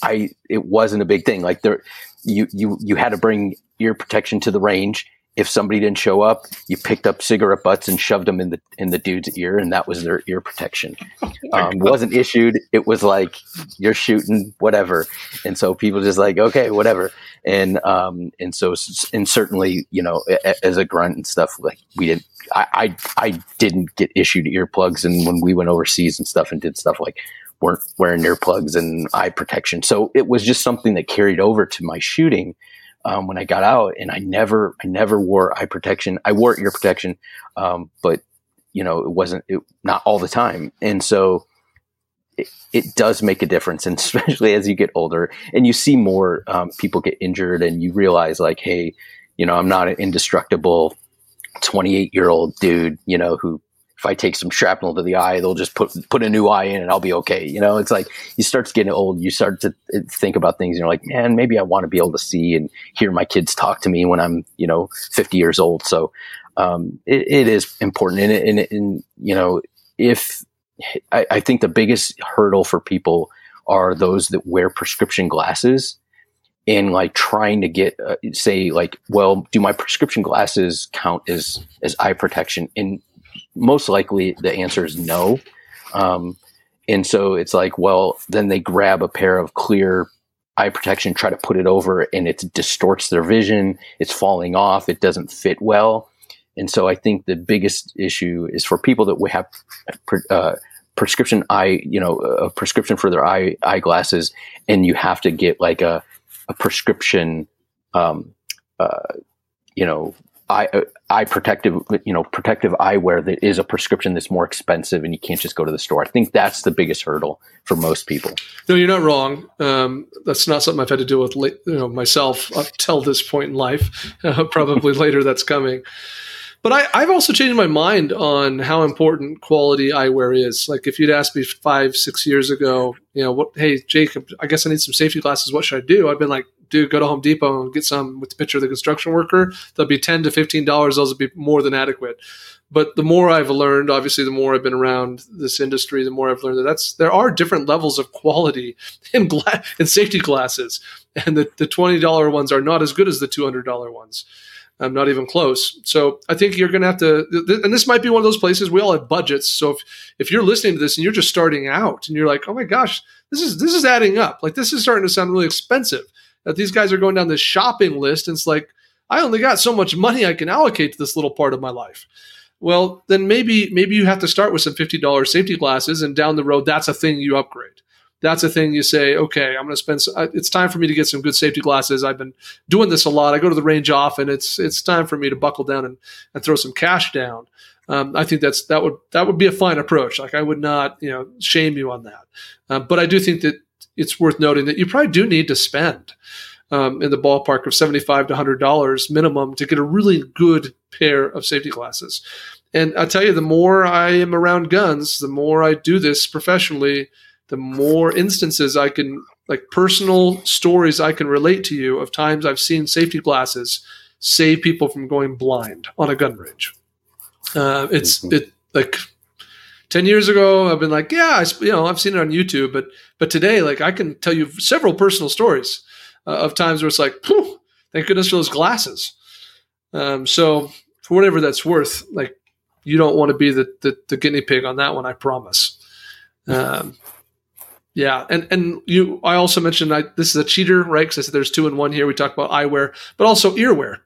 I it wasn't a big thing. Like there, you you you had to bring ear protection to the range. If somebody didn't show up, you picked up cigarette butts and shoved them in the in the dude's ear, and that was their ear protection. Um, wasn't issued. It was like you're shooting whatever, and so people just like okay, whatever, and um and so and certainly you know as a grunt and stuff like we didn't. I, I I didn't get issued earplugs, and when we went overseas and stuff and did stuff like weren't wearing earplugs and eye protection. So it was just something that carried over to my shooting um, when I got out, and I never I never wore eye protection. I wore ear protection, um, but you know it wasn't it, not all the time, and so. It, it, does make a difference, and especially as you get older and you see more um, people get injured, and you realize, like, hey, you know, I'm not an indestructible 28 year old dude, you know, who if I take some shrapnel to the eye, they'll just put put a new eye in and I'll be okay. You know, it's like you start getting old, you start to think about things, and you're like, man, maybe I want to be able to see and hear my kids talk to me when I'm, you know, 50 years old. So um, it, it is important, and, and, and you know, if I, I think the biggest hurdle for people are those that wear prescription glasses and like trying to get uh, say like well do my prescription glasses count as as eye protection and most likely the answer is no. Um, and so it's like, well, then they grab a pair of clear eye protection, try to put it over, and it distorts their vision. It's falling off. It doesn't fit well. And so I think the biggest issue is for people that we have uh, prescription eye, you know, a prescription for their eye eyeglasses, and you have to get like a, a prescription, um, uh, you know, eye, uh, eye protective, you know, protective eyewear that is a prescription that's more expensive and you can't just go to the store. I think that's the biggest hurdle for most people. No, you're not wrong. Um, that's not something I've had to deal with, you know, myself up till this point in life. Uh, probably later that's coming. But I, have also changed my mind on how important quality eyewear is. Like if you'd asked me five, six years ago, you know, what? Hey, Jacob, I guess I need some safety glasses. What should I do? I've been like, dude, go to Home Depot and get some with the picture of the construction worker. that'll be ten to fifteen dollars. Those will be more than adequate. But the more I've learned, obviously, the more I've been around this industry, the more I've learned that that's there are different levels of quality in gla- in safety glasses, and the, the twenty dollar ones are not as good as the two hundred dollar ones. I'm not even close. So I think you're going to have to, and this might be one of those places we all have budgets. So if, if you're listening to this and you're just starting out and you're like, oh my gosh, this is this is adding up. Like this is starting to sound really expensive that these guys are going down this shopping list and it's like i only got so much money i can allocate to this little part of my life. Well then maybe maybe you have to start with some $50 safety glasses and down the road that's a thing you upgrade. That's a thing you say okay i'm going to spend it's time for me to get some good safety glasses. I've been doing this a lot. I go to the range often. It's it's time for me to buckle down and, and throw some cash down. Um, I think that's that would that would be a fine approach. Like I would not, you know, shame you on that. Uh, but I do think that it's worth noting that you probably do need to spend um, in the ballpark of seventy-five to hundred dollars minimum to get a really good pair of safety glasses. And I tell you, the more I am around guns, the more I do this professionally, the more instances I can like personal stories I can relate to you of times I've seen safety glasses save people from going blind on a gun range. Uh, it's mm-hmm. it like 10 years ago i've been like yeah I, you know i've seen it on youtube but but today like i can tell you several personal stories uh, of times where it's like thank goodness for those glasses. Um, so for whatever that's worth like you don't want to be the, the, the guinea pig on that one i promise. Um, yeah and and you i also mentioned I, this is a cheater right? Because i said there's two in one here. We talked about eyewear but also earwear.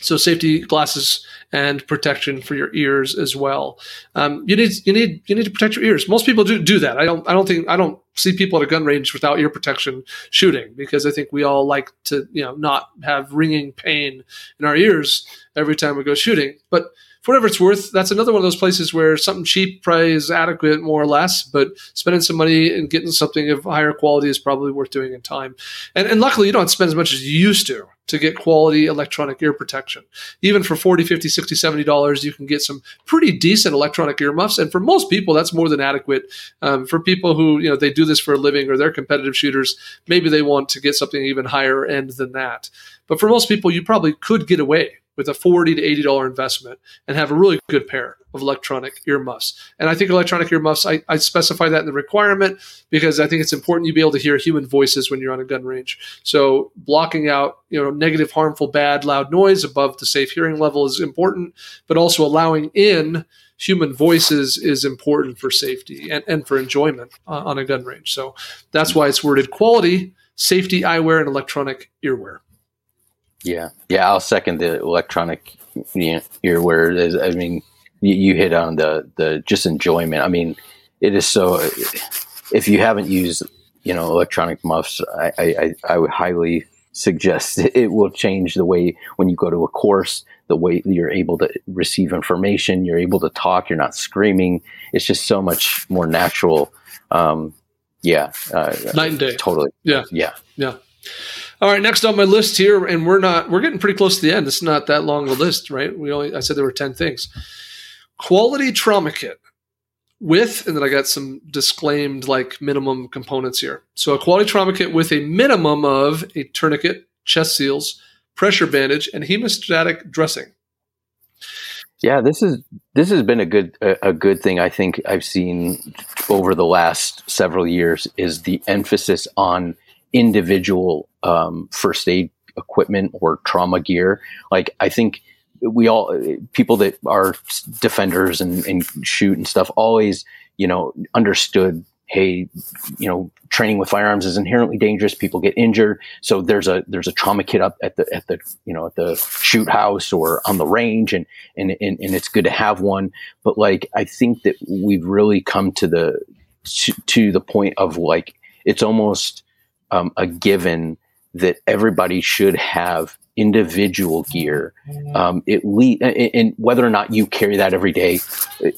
So safety glasses and protection for your ears as well. Um, you need you need you need to protect your ears. Most people do do that. I don't I don't think I don't see people at a gun range without ear protection shooting because I think we all like to you know not have ringing pain in our ears every time we go shooting. But for whatever it's worth, that's another one of those places where something cheap probably is adequate, more or less. But spending some money and getting something of higher quality is probably worth doing in time. And, and luckily, you don't spend as much as you used to to get quality electronic ear protection. Even for 40, 50, 60, 70 dollars, you can get some pretty decent electronic earmuffs. And for most people, that's more than adequate. Um, for people who, you know, they do this for a living or they're competitive shooters, maybe they want to get something even higher end than that. But for most people, you probably could get away with a 40 to 80 dollar investment and have a really good pair of electronic earmuffs. And i think electronic earmuffs I, I, specify that in the requirement because i think it's important you be able to hear human voices when you're on a gun range. So blocking out you know negative harmful bad loud noise above the safe hearing level is important but also allowing in human voices is important for safety and, and for enjoyment on a gun range. So that's why it's worded quality safety eyewear and electronic earwear yeah, yeah, I'll second the electronic earwear. I mean, you, you hit on the the just enjoyment. I mean, it is so. If you haven't used, you know, electronic muffs, I I, I would highly suggest it will change the way when you go to a course, the way you're able to receive information, you're able to talk, you're not screaming. It's just so much more natural. Um, yeah, uh, night and day. Totally. Yeah. Yeah. Yeah. All right, next on my list here, and we're not we're getting pretty close to the end. It's not that long of a list, right? We only I said there were ten things. Quality trauma kit with, and then I got some disclaimed like minimum components here. So a quality trauma kit with a minimum of a tourniquet, chest seals, pressure bandage, and hemostatic dressing. Yeah, this is this has been a good a, a good thing I think I've seen over the last several years is the emphasis on individual um, first aid equipment or trauma gear. Like I think we all people that are defenders and, and shoot and stuff always you know understood hey you know training with firearms is inherently dangerous. People get injured. So there's a there's a trauma kit up at the at the you know at the shoot house or on the range and and and, and it's good to have one. But like i think that we've really come to the to, to the point of like it's almost um, a given that everybody should have individual gear. Um, it le- and whether or not you carry that every day, it,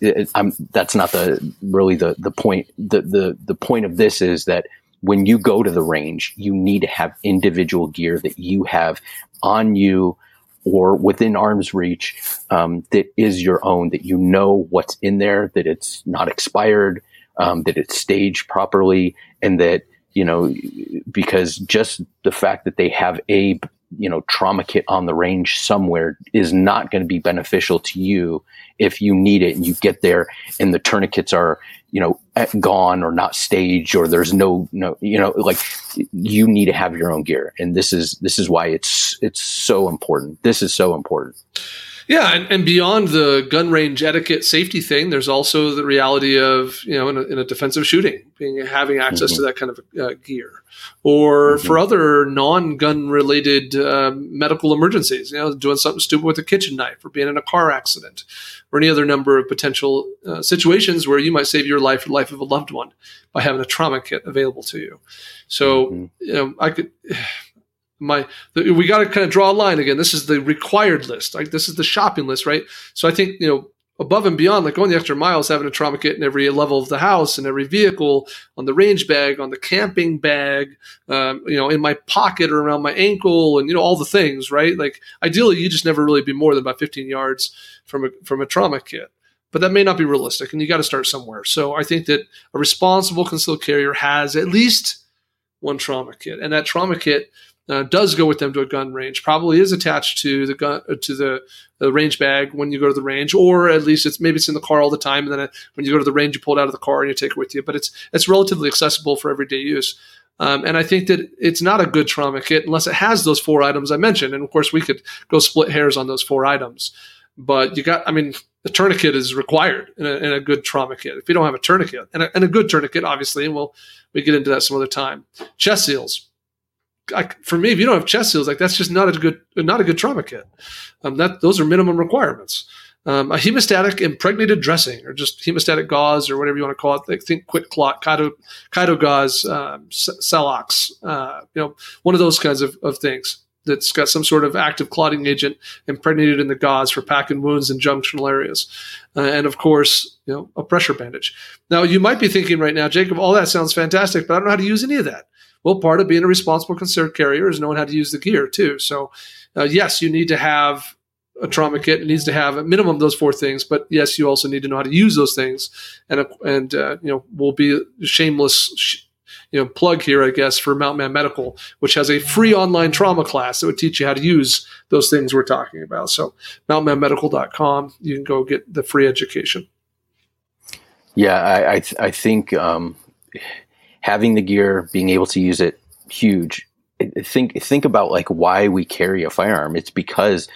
it, that's not the really the the point. The, the the point of this is that when you go to the range, you need to have individual gear that you have on you or within arm's reach um, that is your own. That you know what's in there, that it's not expired, um, that it's staged properly, and that you know, because just the fact that they have a, you know, trauma kit on the range somewhere is not going to be beneficial to you if you need it and you get there and the tourniquets are, you know, gone or not staged or there's no, no, you know, like you need to have your own gear. And this is, this is why it's, it's so important. This is so important. Yeah, and, and, beyond the gun range etiquette safety thing, there's also the reality of you know in a, in a defensive shooting, being having access mm-hmm. to that kind of uh, gear, or mm-hmm. for other non-gun related uh, medical emergencies, you know, doing something stupid with a kitchen knife, or being in a car accident, or any other number of potential uh, situations where you might save your life or the life of a loved one by having a trauma kit available to you. So mm-hmm. you know, I could my the, we got to kind of draw a line again. This is the required list. Like this is the shopping list, right? So I think you know above and beyond, like going the extra miles, having a trauma kit in every level of the house, in every vehicle, on the range bag, on the camping bag, um, you know, in my pocket or around my ankle, and you know all the things, right? Like ideally, you just never really be more than about 15 yards from a from a trauma kit. But that may not be realistic, and you got to start somewhere. So I think that a responsible concealed carrier has at least one trauma kit, and that trauma kit uh, does go with them to a gun range. Probably is attached to the gun uh, to the, the, range bag when you go to the range, or at least it's maybe it's in the car all the time. And then it, when you go to the range, you pull it out of the car and you take it with you. But it's it's relatively accessible for everyday use. Um, and I think that it's not a good trauma kit unless it has those four items I mentioned. And of course, we could go split hairs on those four items. But you got, I mean, the tourniquet is required in a, in a good trauma kit. If you don't have a tourniquet, and a, and a good tourniquet, obviously, and we'll we get into that some other time. Chest seals, I, for me, if you don't have chest seals, like that's just not a good not a good trauma kit. Um, that those are minimum requirements. Um, a hemostatic impregnated dressing, or just hemostatic gauze, or whatever you want to call it. Like think QuikClot, Chito, Chito gauze, um, Celox, uh, you know, one of those kinds of, of things that's got some sort of active clotting agent impregnated in the gauze for packing wounds in junctional areas. Uh, and of course, you know, a pressure bandage. Now, you might be thinking right now, Jacob, all that sounds fantastic, but I don't know how to use any of that. Well, part of being a responsible concealed carrier is knowing how to use the gear too. So, uh, yes, you need to have a trauma kit. It needs to have a minimum of those four things, but yes, you also need to know how to use those things. And and uh, you know, we'll be shameless. Sh- you know, plug here, I guess, for Mountain Man Medical, which has a free online trauma class that would teach you how to use those things we're talking about. So, mountainmanmedical.com, you can go get the free education. Yeah, I I, th- I think um, having the gear, being able to use it, huge. Think think about like why we carry a firearm. It's because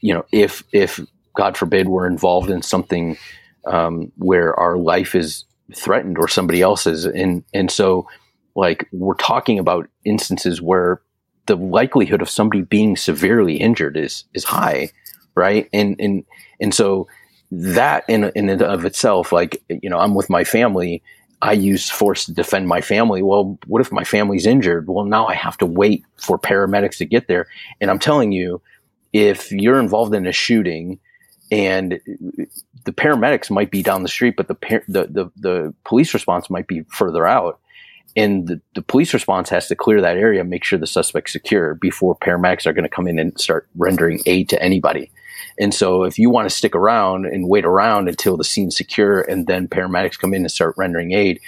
you know if if God forbid we're involved in something um, where our life is threatened or somebody else's, and and so like we're talking about instances where the likelihood of somebody being severely injured is is high, right? And and and so that in in and of itself, like you know, I'm with my family I use force to defend my family. Well, what if my family's injured? Well, now I have to wait for paramedics to get there. And I'm telling you, if you're involved in a shooting and the paramedics might be down the street, but the, the, the, the police response might be further out. And the, the police response has to clear that area, make sure the suspect's secure before paramedics are going to come in and start rendering aid to anybody. And so if you want to stick around and wait around until the scene's secure and then paramedics come in and start rendering aid,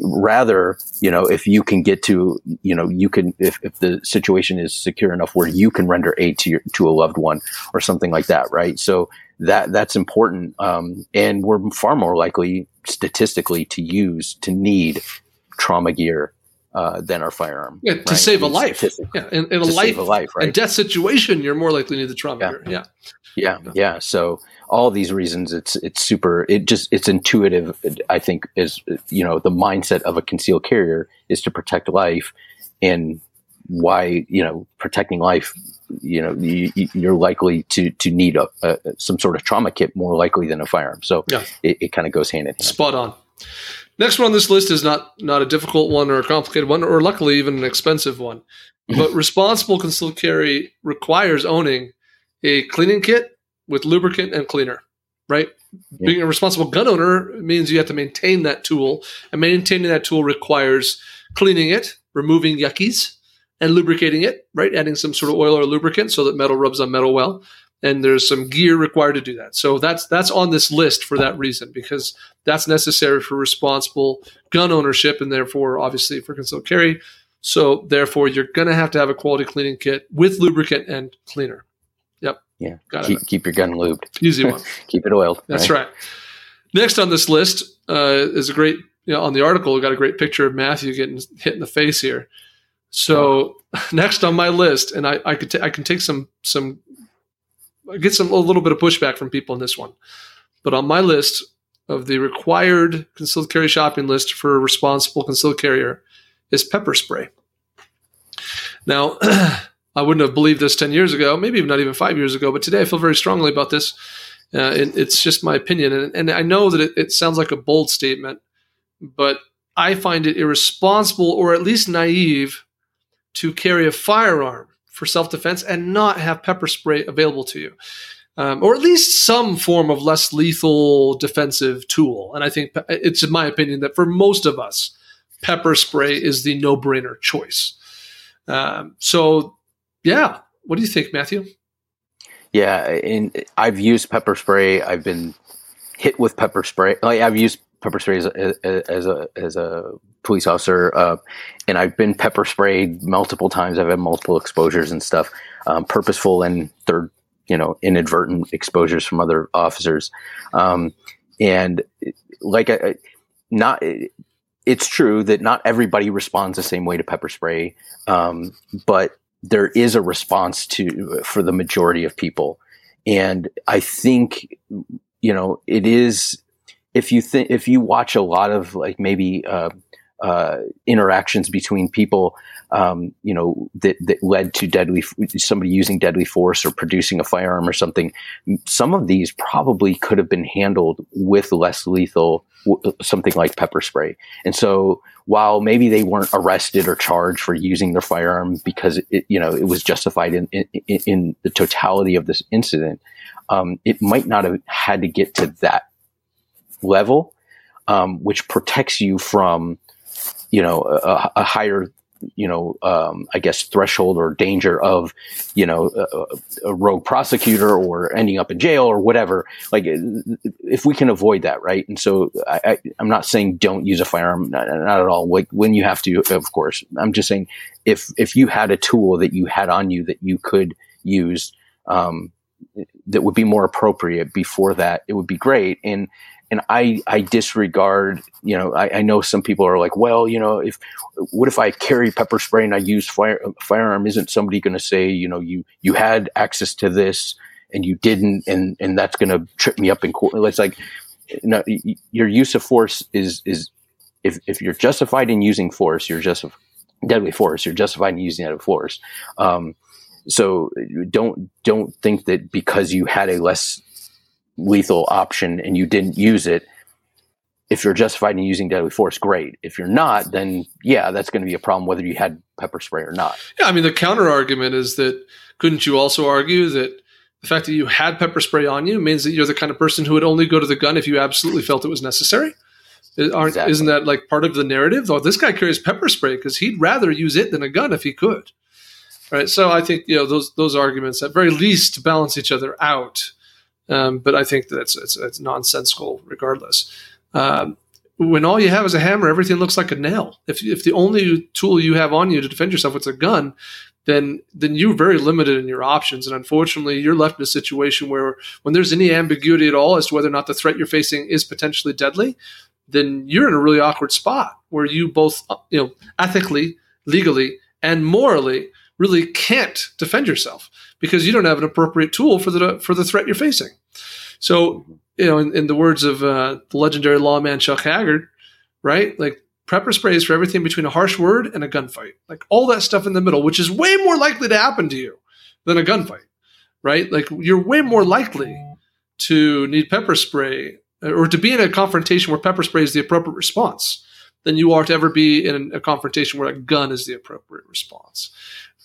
rather, you know, if you can get to, you know, you can, if, if the situation is secure enough where you can render aid to your, to a loved one or something like that, right? So that, that's important. Um, and we're far more likely statistically to use, to need trauma gear uh, than our firearm. Yeah, to right? save a life. Yeah, in, in a life, a life, right? A death situation, you're more likely to need the trauma yeah. gear. Yeah. yeah, yeah. So all these reasons, it's it's super. It just it's intuitive. I think is you know the mindset of a concealed carrier is to protect life, and why you know protecting life. You know you, you're likely to to need a, a, some sort of trauma kit more likely than a firearm. So yeah. it, it kind of goes hand in hand. Spot on. Next one on this list is not not a difficult one or a complicated one, or luckily even an expensive one. But responsible concealed carry requires owning a cleaning kit with lubricant and cleaner, right? Yeah. Being a responsible gun owner means you have to maintain that tool, and maintaining that tool requires cleaning it, removing yuckies, and lubricating it, right? Adding some sort of oil or lubricant so that metal rubs on metal well. And there's some gear required to do that. So that's that's on this list for that reason because that's necessary for responsible gun ownership and therefore obviously for concealed carry. So therefore you're going to have to have a quality cleaning kit with lubricant and cleaner. Yep. Yeah. Got keep, it. keep your gun lubed. Easy one. keep it oiled. That's right. right. Next on this list uh, is a great, you know, on the article, we got a great picture of Matthew getting hit in the face here. So next on my list, and I, I could t- I can take some some get some a little bit of pushback from people in this one, but on my list of the required concealed carry shopping list for a responsible concealed carrier is pepper spray. Now, I wouldn't have believed this 10 years ago, maybe not even five years ago, but today I feel very strongly about this. Uh, it's just my opinion. And, and I know that it, it sounds like a bold statement, but I find it irresponsible or at least naive to carry a firearm for self defense and not have pepper spray available to you. Um, or at least some form of less lethal defensive tool. And I think it's in my opinion that for most of us, pepper spray is the no brainer choice. Um, so yeah. What do you think, Matthew? Yeah, and I've used pepper spray. I've been hit with pepper spray. Like I've used pepper spray as a, as a as a police officer, uh, and I've been pepper sprayed multiple times. I've had multiple exposures and stuff, um, purposeful and third, you know, inadvertent exposures from other officers. Um, and like, I, not, it's true that not everybody responds the same way to pepper spray, um, but there is a response to for the majority of people, and I think you know it is if you think if you watch a lot of like maybe uh, uh, interactions between people, um, you know, that, that led to deadly, somebody using deadly force or producing a firearm or something. Some of these probably could have been handled with less lethal, something like pepper spray. And so while maybe they weren't arrested or charged for using their firearm because it, you know, it was justified in, in, in the totality of this incident, um, it might not have had to get to that level, um, which protects you from you know a, a higher you know, um, I guess threshold or danger of, you know, a, a, rogue prosecutor or ending up in jail or whatever. Like, if we can avoid that, right? And so, I, am not saying don't use a firearm, not, not, at all. Like when you have to, of course. I'm just saying if if you had a tool that you had on you that you could use. Um, that would be more appropriate before that it would be great and and I, I disregard, you know, I, I, know some people are like, well, you know, if, what if I carry pepper spray and I use fire, firearm? Isn't somebody going to say, you know, you, you had access to this and you didn't, and, and that's going to trip me up in court. It's like, no, your use of force is, is, if, if you're justified in using force, you're just deadly force, you're justified in using deadly force. Um, so don't, don't think that because you had a less lethal option and you didn't use it, if you're justified in using deadly force, great. If you're not, then yeah, that's going to be a problem whether you had pepper spray or not. Yeah, I mean the counter argument is that couldn't you also argue that the fact that you had pepper spray on you means that you're the kind of person who would only go to the gun if you absolutely felt it was necessary? Exactly. Isn't that like part of the narrative? Though this guy carries pepper spray because he'd rather use it than a gun if he could. Right. So I think you know those those arguments at very least balance each other out. Um, but I think that's it's, it's, nonsensical regardless. Um, when all you have is a hammer, everything looks like a nail. If, if the only tool you have on you to defend yourself is a gun, then then you're very limited in your options. And unfortunately, you're left in a situation where when there's any ambiguity at all as to whether or not the threat you're facing is potentially deadly, then you're in a really awkward spot where you both, you know, ethically, legally, and morally really can't defend yourself because you don't have an appropriate tool for the for the threat you're facing. So, you know, in, in the words of uh, the legendary lawman Chuck Haggard, right? Like pepper spray is for everything between a harsh word and a gunfight. Like all that stuff in the middle, which is way more likely to happen to you than a gunfight, right? Like you're way more likely to need pepper spray or to be in a confrontation where pepper spray is the appropriate response than you are to ever be in a confrontation where a gun is the appropriate response.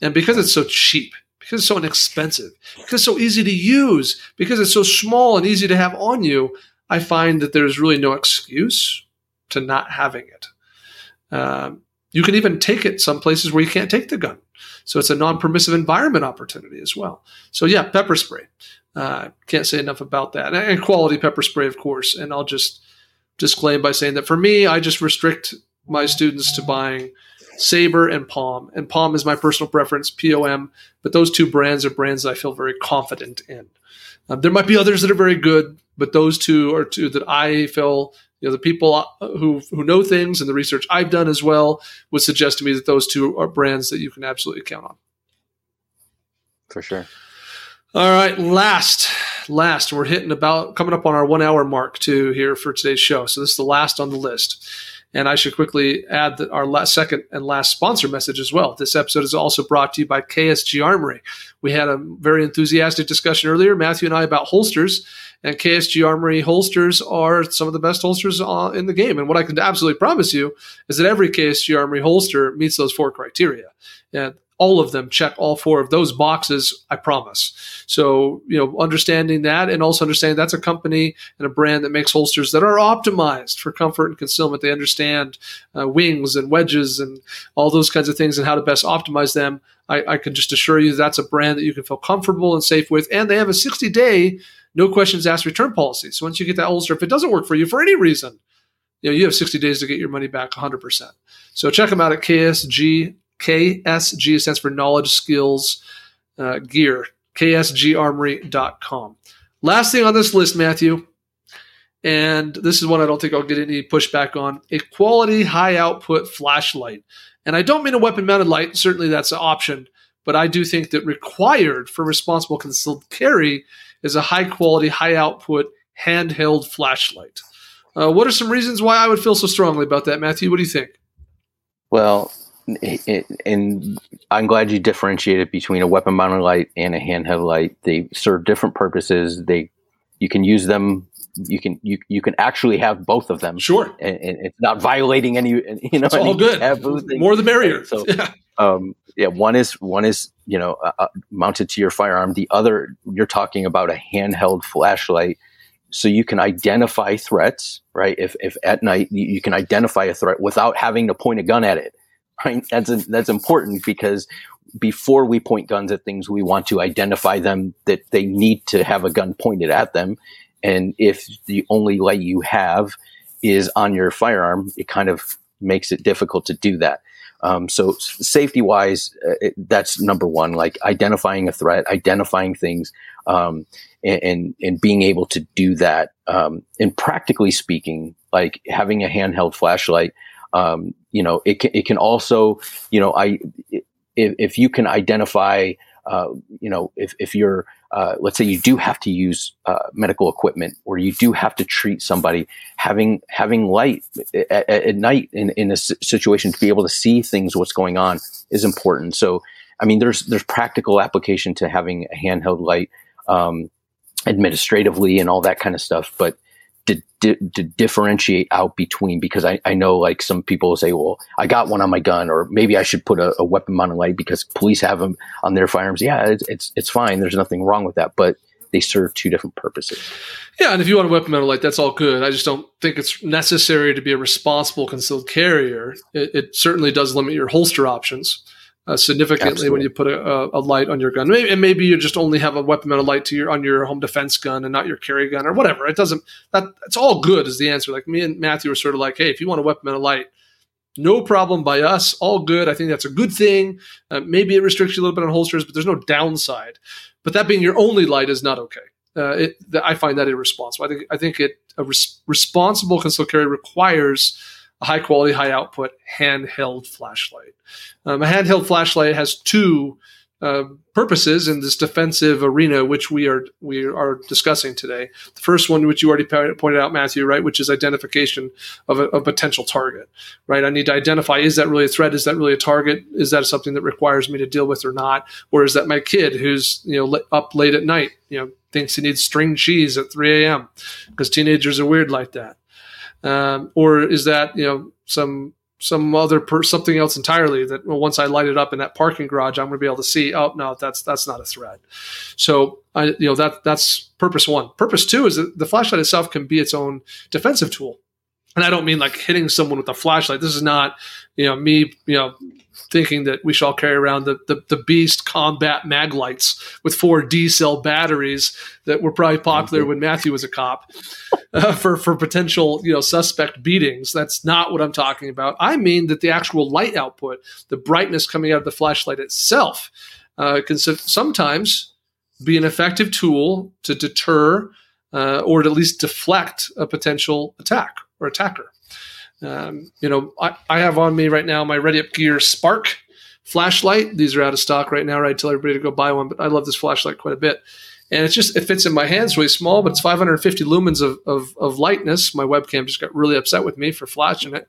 And because it's so cheap, because it's so inexpensive, because it's so easy to use, because it's so small and easy to have on you, I find that there's really no excuse to not having it. Um, you can even take it some places where you can't take the gun. So it's a non permissive environment opportunity as well. So, yeah, pepper spray. Uh, can't say enough about that. And quality pepper spray, of course. And I'll just disclaim by saying that for me, I just restrict my students to buying SABRE and POM. And POM is my personal preference, POM, but those two brands are brands that I feel very confident in. Um, there might be others that are very good, but those two are two that I feel, you know, the people uh, who, who know things and the research I've done as well would suggest to me that those two are brands that you can absolutely count on. For sure. All right, last, last, we're hitting about coming up on our one hour mark too here for today's show. So this is the last on the list. And I should quickly add that our last, second and last sponsor message as well. This episode is also brought to you by KSG Armory. We had a very enthusiastic discussion earlier, Matthew and I, about holsters. And KSG Armory holsters are some of the best holsters in the game. And what I can absolutely promise you is that every KSG Armory holster meets those four criteria. And all of them check all four of those boxes, I promise. So, you know, understanding that and also understanding that's a company and a brand that makes holsters that are optimized for comfort and concealment. They understand uh, wings and wedges and all those kinds of things and how to best optimize them. I, I can just assure you that's a brand that you can feel comfortable and safe with. And they have a 60 day, no questions asked return policy. So once you get that holster, if it doesn't work for you for any reason, you know, you have 60 days to get your money back 100%. So check them out at KSG. KSG stands for Knowledge Skills uh, Gear. KSGArmory.com. Last thing on this list, Matthew, and this is one I don't think I'll get any pushback on a quality high output flashlight. And I don't mean a weapon mounted light, certainly that's an option, but I do think that required for responsible concealed carry is a high quality, high output handheld flashlight. Uh, what are some reasons why I would feel so strongly about that, Matthew? What do you think? Well, and I'm glad you differentiated between a weapon mounted light and a handheld light. They serve different purposes. They you can use them you can you you can actually have both of them. Sure, and, and it's not violating any. You know, it's all good. More the merrier. So, yeah. Um, yeah, one is one is you know uh, uh, mounted to your firearm. The other, you're talking about a handheld flashlight, so you can identify threats. Right, if if at night you, you can identify a threat without having to point a gun at it. Right, that's a, that's important because before we point guns at things, we want to identify them that they need to have a gun pointed at them and if the only light you have is on your firearm, it kind of makes it difficult to do that. Um, so safety wise, uh, that's number one, like identifying a threat, identifying things, um, and, and, and, being able to do that. Um, and practically speaking, like having a handheld flashlight, um, you know, it can, it can also, you know, I, if, if you can identify, uh, you know, if, if you're, uh, let's say you do have to use uh, medical equipment or you do have to treat somebody, having having light at, at night in, in a situation to be able to see things, what's going on, is important. So, I mean, there's there's practical application to having a handheld light um, administratively and all that kind of stuff, but to, to, to, differentiate out between because I, I know like some people will say, well, I got one on my gun, or maybe I should put a, a weapon mounted light because police have them on their firearms. Yeah, it's, it's, it's fine. There's nothing wrong with that, but they serve two different purposes. Yeah, and if you want a weapon mounted light, that's all good. I just don't think it's necessary to be a responsible concealed carrier. It, it certainly does limit your holster options uh, significantly Absolutely. when you put a, a, light on your gun. Maybe, and maybe you just only have a weapon mounted light to your on your home defense gun and not your carry gun or whatever. It doesn't. That it's all good is the answer. Like me and Matthew were sort of like, hey, if you want a weapon mounted light, no problem by us. All good. I think that's a good thing. Uh, maybe it restricts you a little bit on holsters, but there's no downside. But that being your only light is not okay. Uh, it, I find that irresponsible. I think I think it a res- responsible concealed carry requires a high quality, high output handheld flashlight. Um, a handheld flashlight has two uh, purposes in this defensive arena, which we are we are discussing today. The first one, which you already pointed out, Matthew, right, which is identification of a, a, potential target. Right, I need to identify: is that really a threat? Is that really a target? Is that something that requires me to deal with or not? Or is that my kid who's you know up late at night, you know, thinks he needs string cheese at 3 a.m. because teenagers are weird like that um, or is that you know some some other per- something else entirely that well, once I light it up in that parking garage, I'm going to be able to see. Oh no, that's that's not a threat. So I you know that that's purpose one. Purpose two is that the flashlight itself can be its own defensive tool and I don't mean like hitting someone with a flashlight. This is not, you know, me, you know, thinking that we shall carry around the, the, the beast combat Maglites with four D cell batteries that were probably popular mm-hmm. when Matthew was a cop uh, for, for potential, you know, suspect beatings. That's not what I'm talking about. I mean that the actual light output, the brightness coming out of the flashlight itself, uh, can sometimes be an effective tool to deter uh, or to at least deflect a potential attack or attacker. Um, you know, I, I have on me right now my Ready Up Gear Spark flashlight. These are out of stock right now, right? I tell everybody to go buy one, but I love this flashlight quite a bit. And it's just, it fits in my hands really small, but it's 550 lumens of, of, of lightness. My webcam just got really upset with me for flashing it.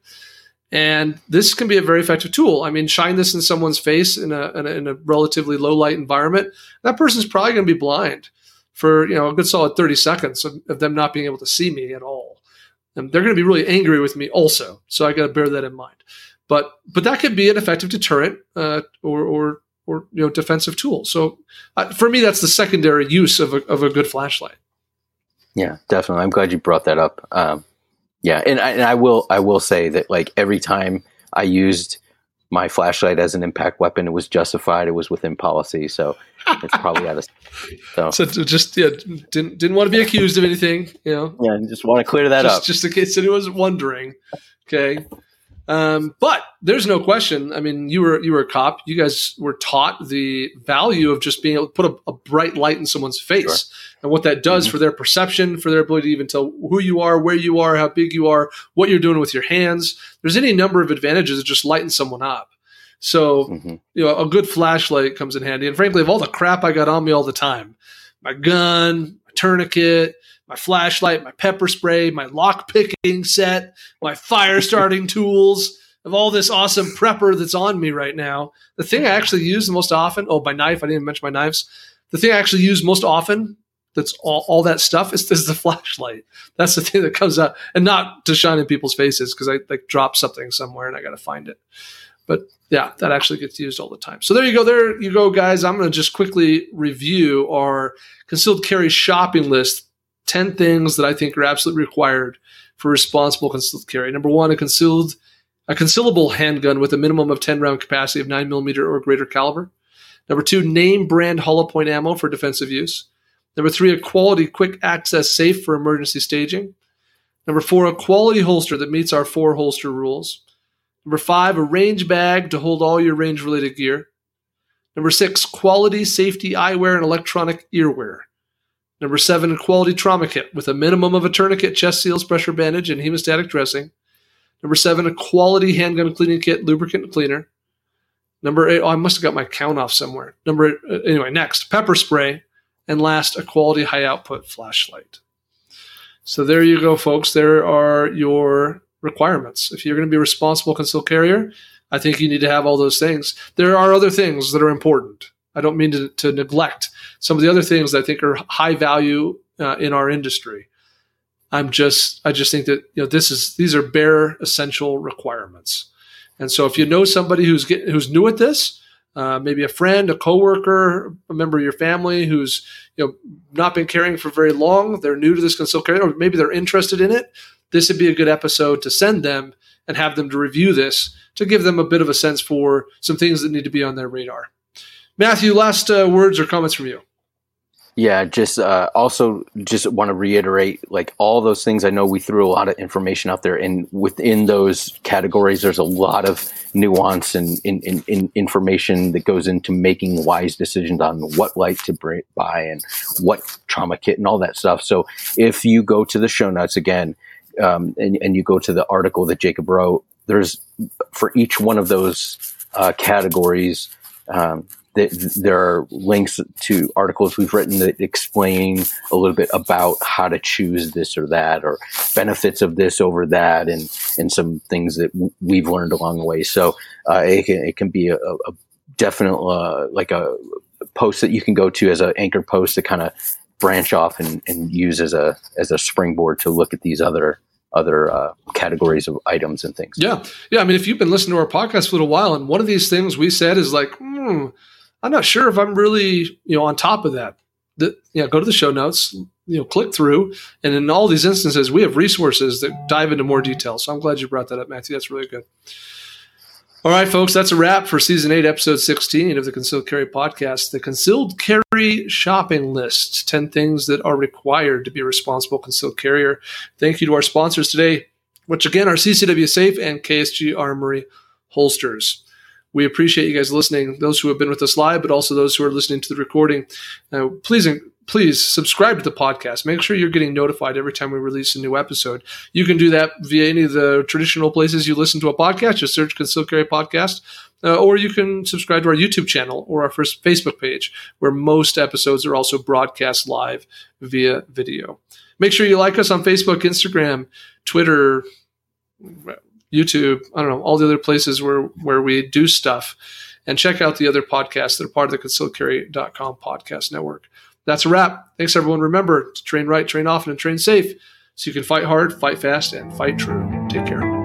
And this can be a very effective tool. I mean, shine this in someone's face in a, in a, in a relatively low light environment. That person's probably going to be blind for, you know, a good solid 30 seconds of, of them not being able to see me at all. And they're going to be really angry with me also. So I got to bear that in mind. But but that could be an effective deterrent uh, or or or you know defensive tool. So uh, for me, that's the secondary use of a of a good flashlight. Yeah, definitely. I'm glad you brought that up. Um, yeah, and I, and I will I will say that like every time I used my flashlight as an impact weapon, it was justified. It was within policy. So it's probably out of. So, So just yeah, didn't didn't want to be accused of anything, you know. yeah, just want to clear that just, up. just in case anyone's wondering. Okay. Um, but there's no question. I mean, you were you were a cop. You guys were taught the value of just being able to put a, a bright light in someone's face and what that does Mhm. for their perception, for their ability to even tell who you are, where you are, how big you are, what you're doing with your hands. There's any number of advantages of just lighting someone up. So Mhm. you know, a good flashlight comes in handy. And frankly, of all the crap I got on me all the time, my gun, my tourniquet, my flashlight, my pepper spray, my lock picking set, my fire starting tools, of all this awesome prepper that's on me right now, the thing I actually use the most often, oh, my knife, I didn't even mention my knives. The thing I actually use most often that's all, all that stuff is, is the flashlight. That's the thing that comes out and not to shine in people's faces because I like drop something somewhere and I got to find it. But yeah, that actually gets used all the time. So there you go. There you go, guys. I'm going to just quickly review our concealed carry shopping list 10 things that I think are absolutely required for responsible concealed carry. Number one, a concealed, a concealable handgun with a minimum of 10 round capacity of 9 millimeter or greater caliber. Number two, name brand hollow point ammo for defensive use. Number three, a quality quick access safe for emergency staging. Number four, a quality holster that meets our four holster rules. Number five, a range bag to hold all your range related gear. Number six, quality safety eyewear and electronic earwear. Number seven, a quality trauma kit with a minimum of a tourniquet, chest seals, pressure bandage, and hemostatic dressing. Number seven, a quality handgun cleaning kit, lubricant and cleaner. Number eight, oh, I must have got my count off somewhere. Number uh, anyway, next, pepper spray, and last, a quality high output flashlight. So there you go, folks. There are your requirements. If you're going to be a responsible concealed carrier, I think you need to have all those things. There are other things that are important. I don't mean to, to neglect some of the other things that I think are high value uh, in our industry. I'm just, I just think that you know this is these are bare essential requirements. And so if you know somebody who's get, who's new at this, uh, maybe a friend, a coworker, a member of your family who's you know not been carrying for very long, they're new to this concealed carry, or maybe they're interested in it. This would be a good episode to send them and have them to review this to give them a bit of a sense for some things that need to be on their radar. Matthew, last uh, words or comments from you? Yeah, just uh, also just want to reiterate, like all those things. I know we threw a lot of information out there, and within those categories, there's a lot of nuance and in, in, in information that goes into making wise decisions on what light to buy and what trauma kit and all that stuff. So if you go to the show notes again, um, and, and you go to the article that Jacob wrote, there's for each one of those uh, categories. Um, there are links to articles we've written that explain a little bit about how to choose this or that, or benefits of this over that, and and some things that w- we've learned along the way. So uh, it can it can be a, a definite uh, like a post that you can go to as an anchor post to kind of branch off and, and use as a as a springboard to look at these other other uh, categories of items and things. Yeah. Yeah. I mean, if you've been listening to our podcast for a little while and one of these things we said is like, hmm, I'm not sure if I'm really, you know, on top of that. The, yeah, go to the show notes, you know, click through. And in all these instances, we have resources that dive into more detail. So I'm glad you brought that up, Matthew. That's really good. All right, folks, that's a wrap for season eight, episode 16 of the Concealed Carry podcast. The Concealed Carry Shopping List 10 things that are required to be a responsible concealed carrier. Thank you to our sponsors today, which again are CCW Safe and KSG Armory Holsters. We appreciate you guys listening, those who have been with us live, but also those who are listening to the recording. Uh, please, please subscribe to the podcast. Make sure you're getting notified every time we release a new episode. You can do that via any of the traditional places you listen to a podcast. Just search Concealed Carry Podcast. Uh, or you can subscribe to our YouTube channel or our first Facebook page, where most episodes are also broadcast live via video. Make sure you like us on Facebook, Instagram, Twitter, YouTube, I don't know, all the other places where, where we do stuff. And check out the other podcasts that are part of the concealedcarry.com podcast network. That's a wrap. Thanks, everyone. Remember to train right, train often, and train safe so you can fight hard, fight fast, and fight true. Take care.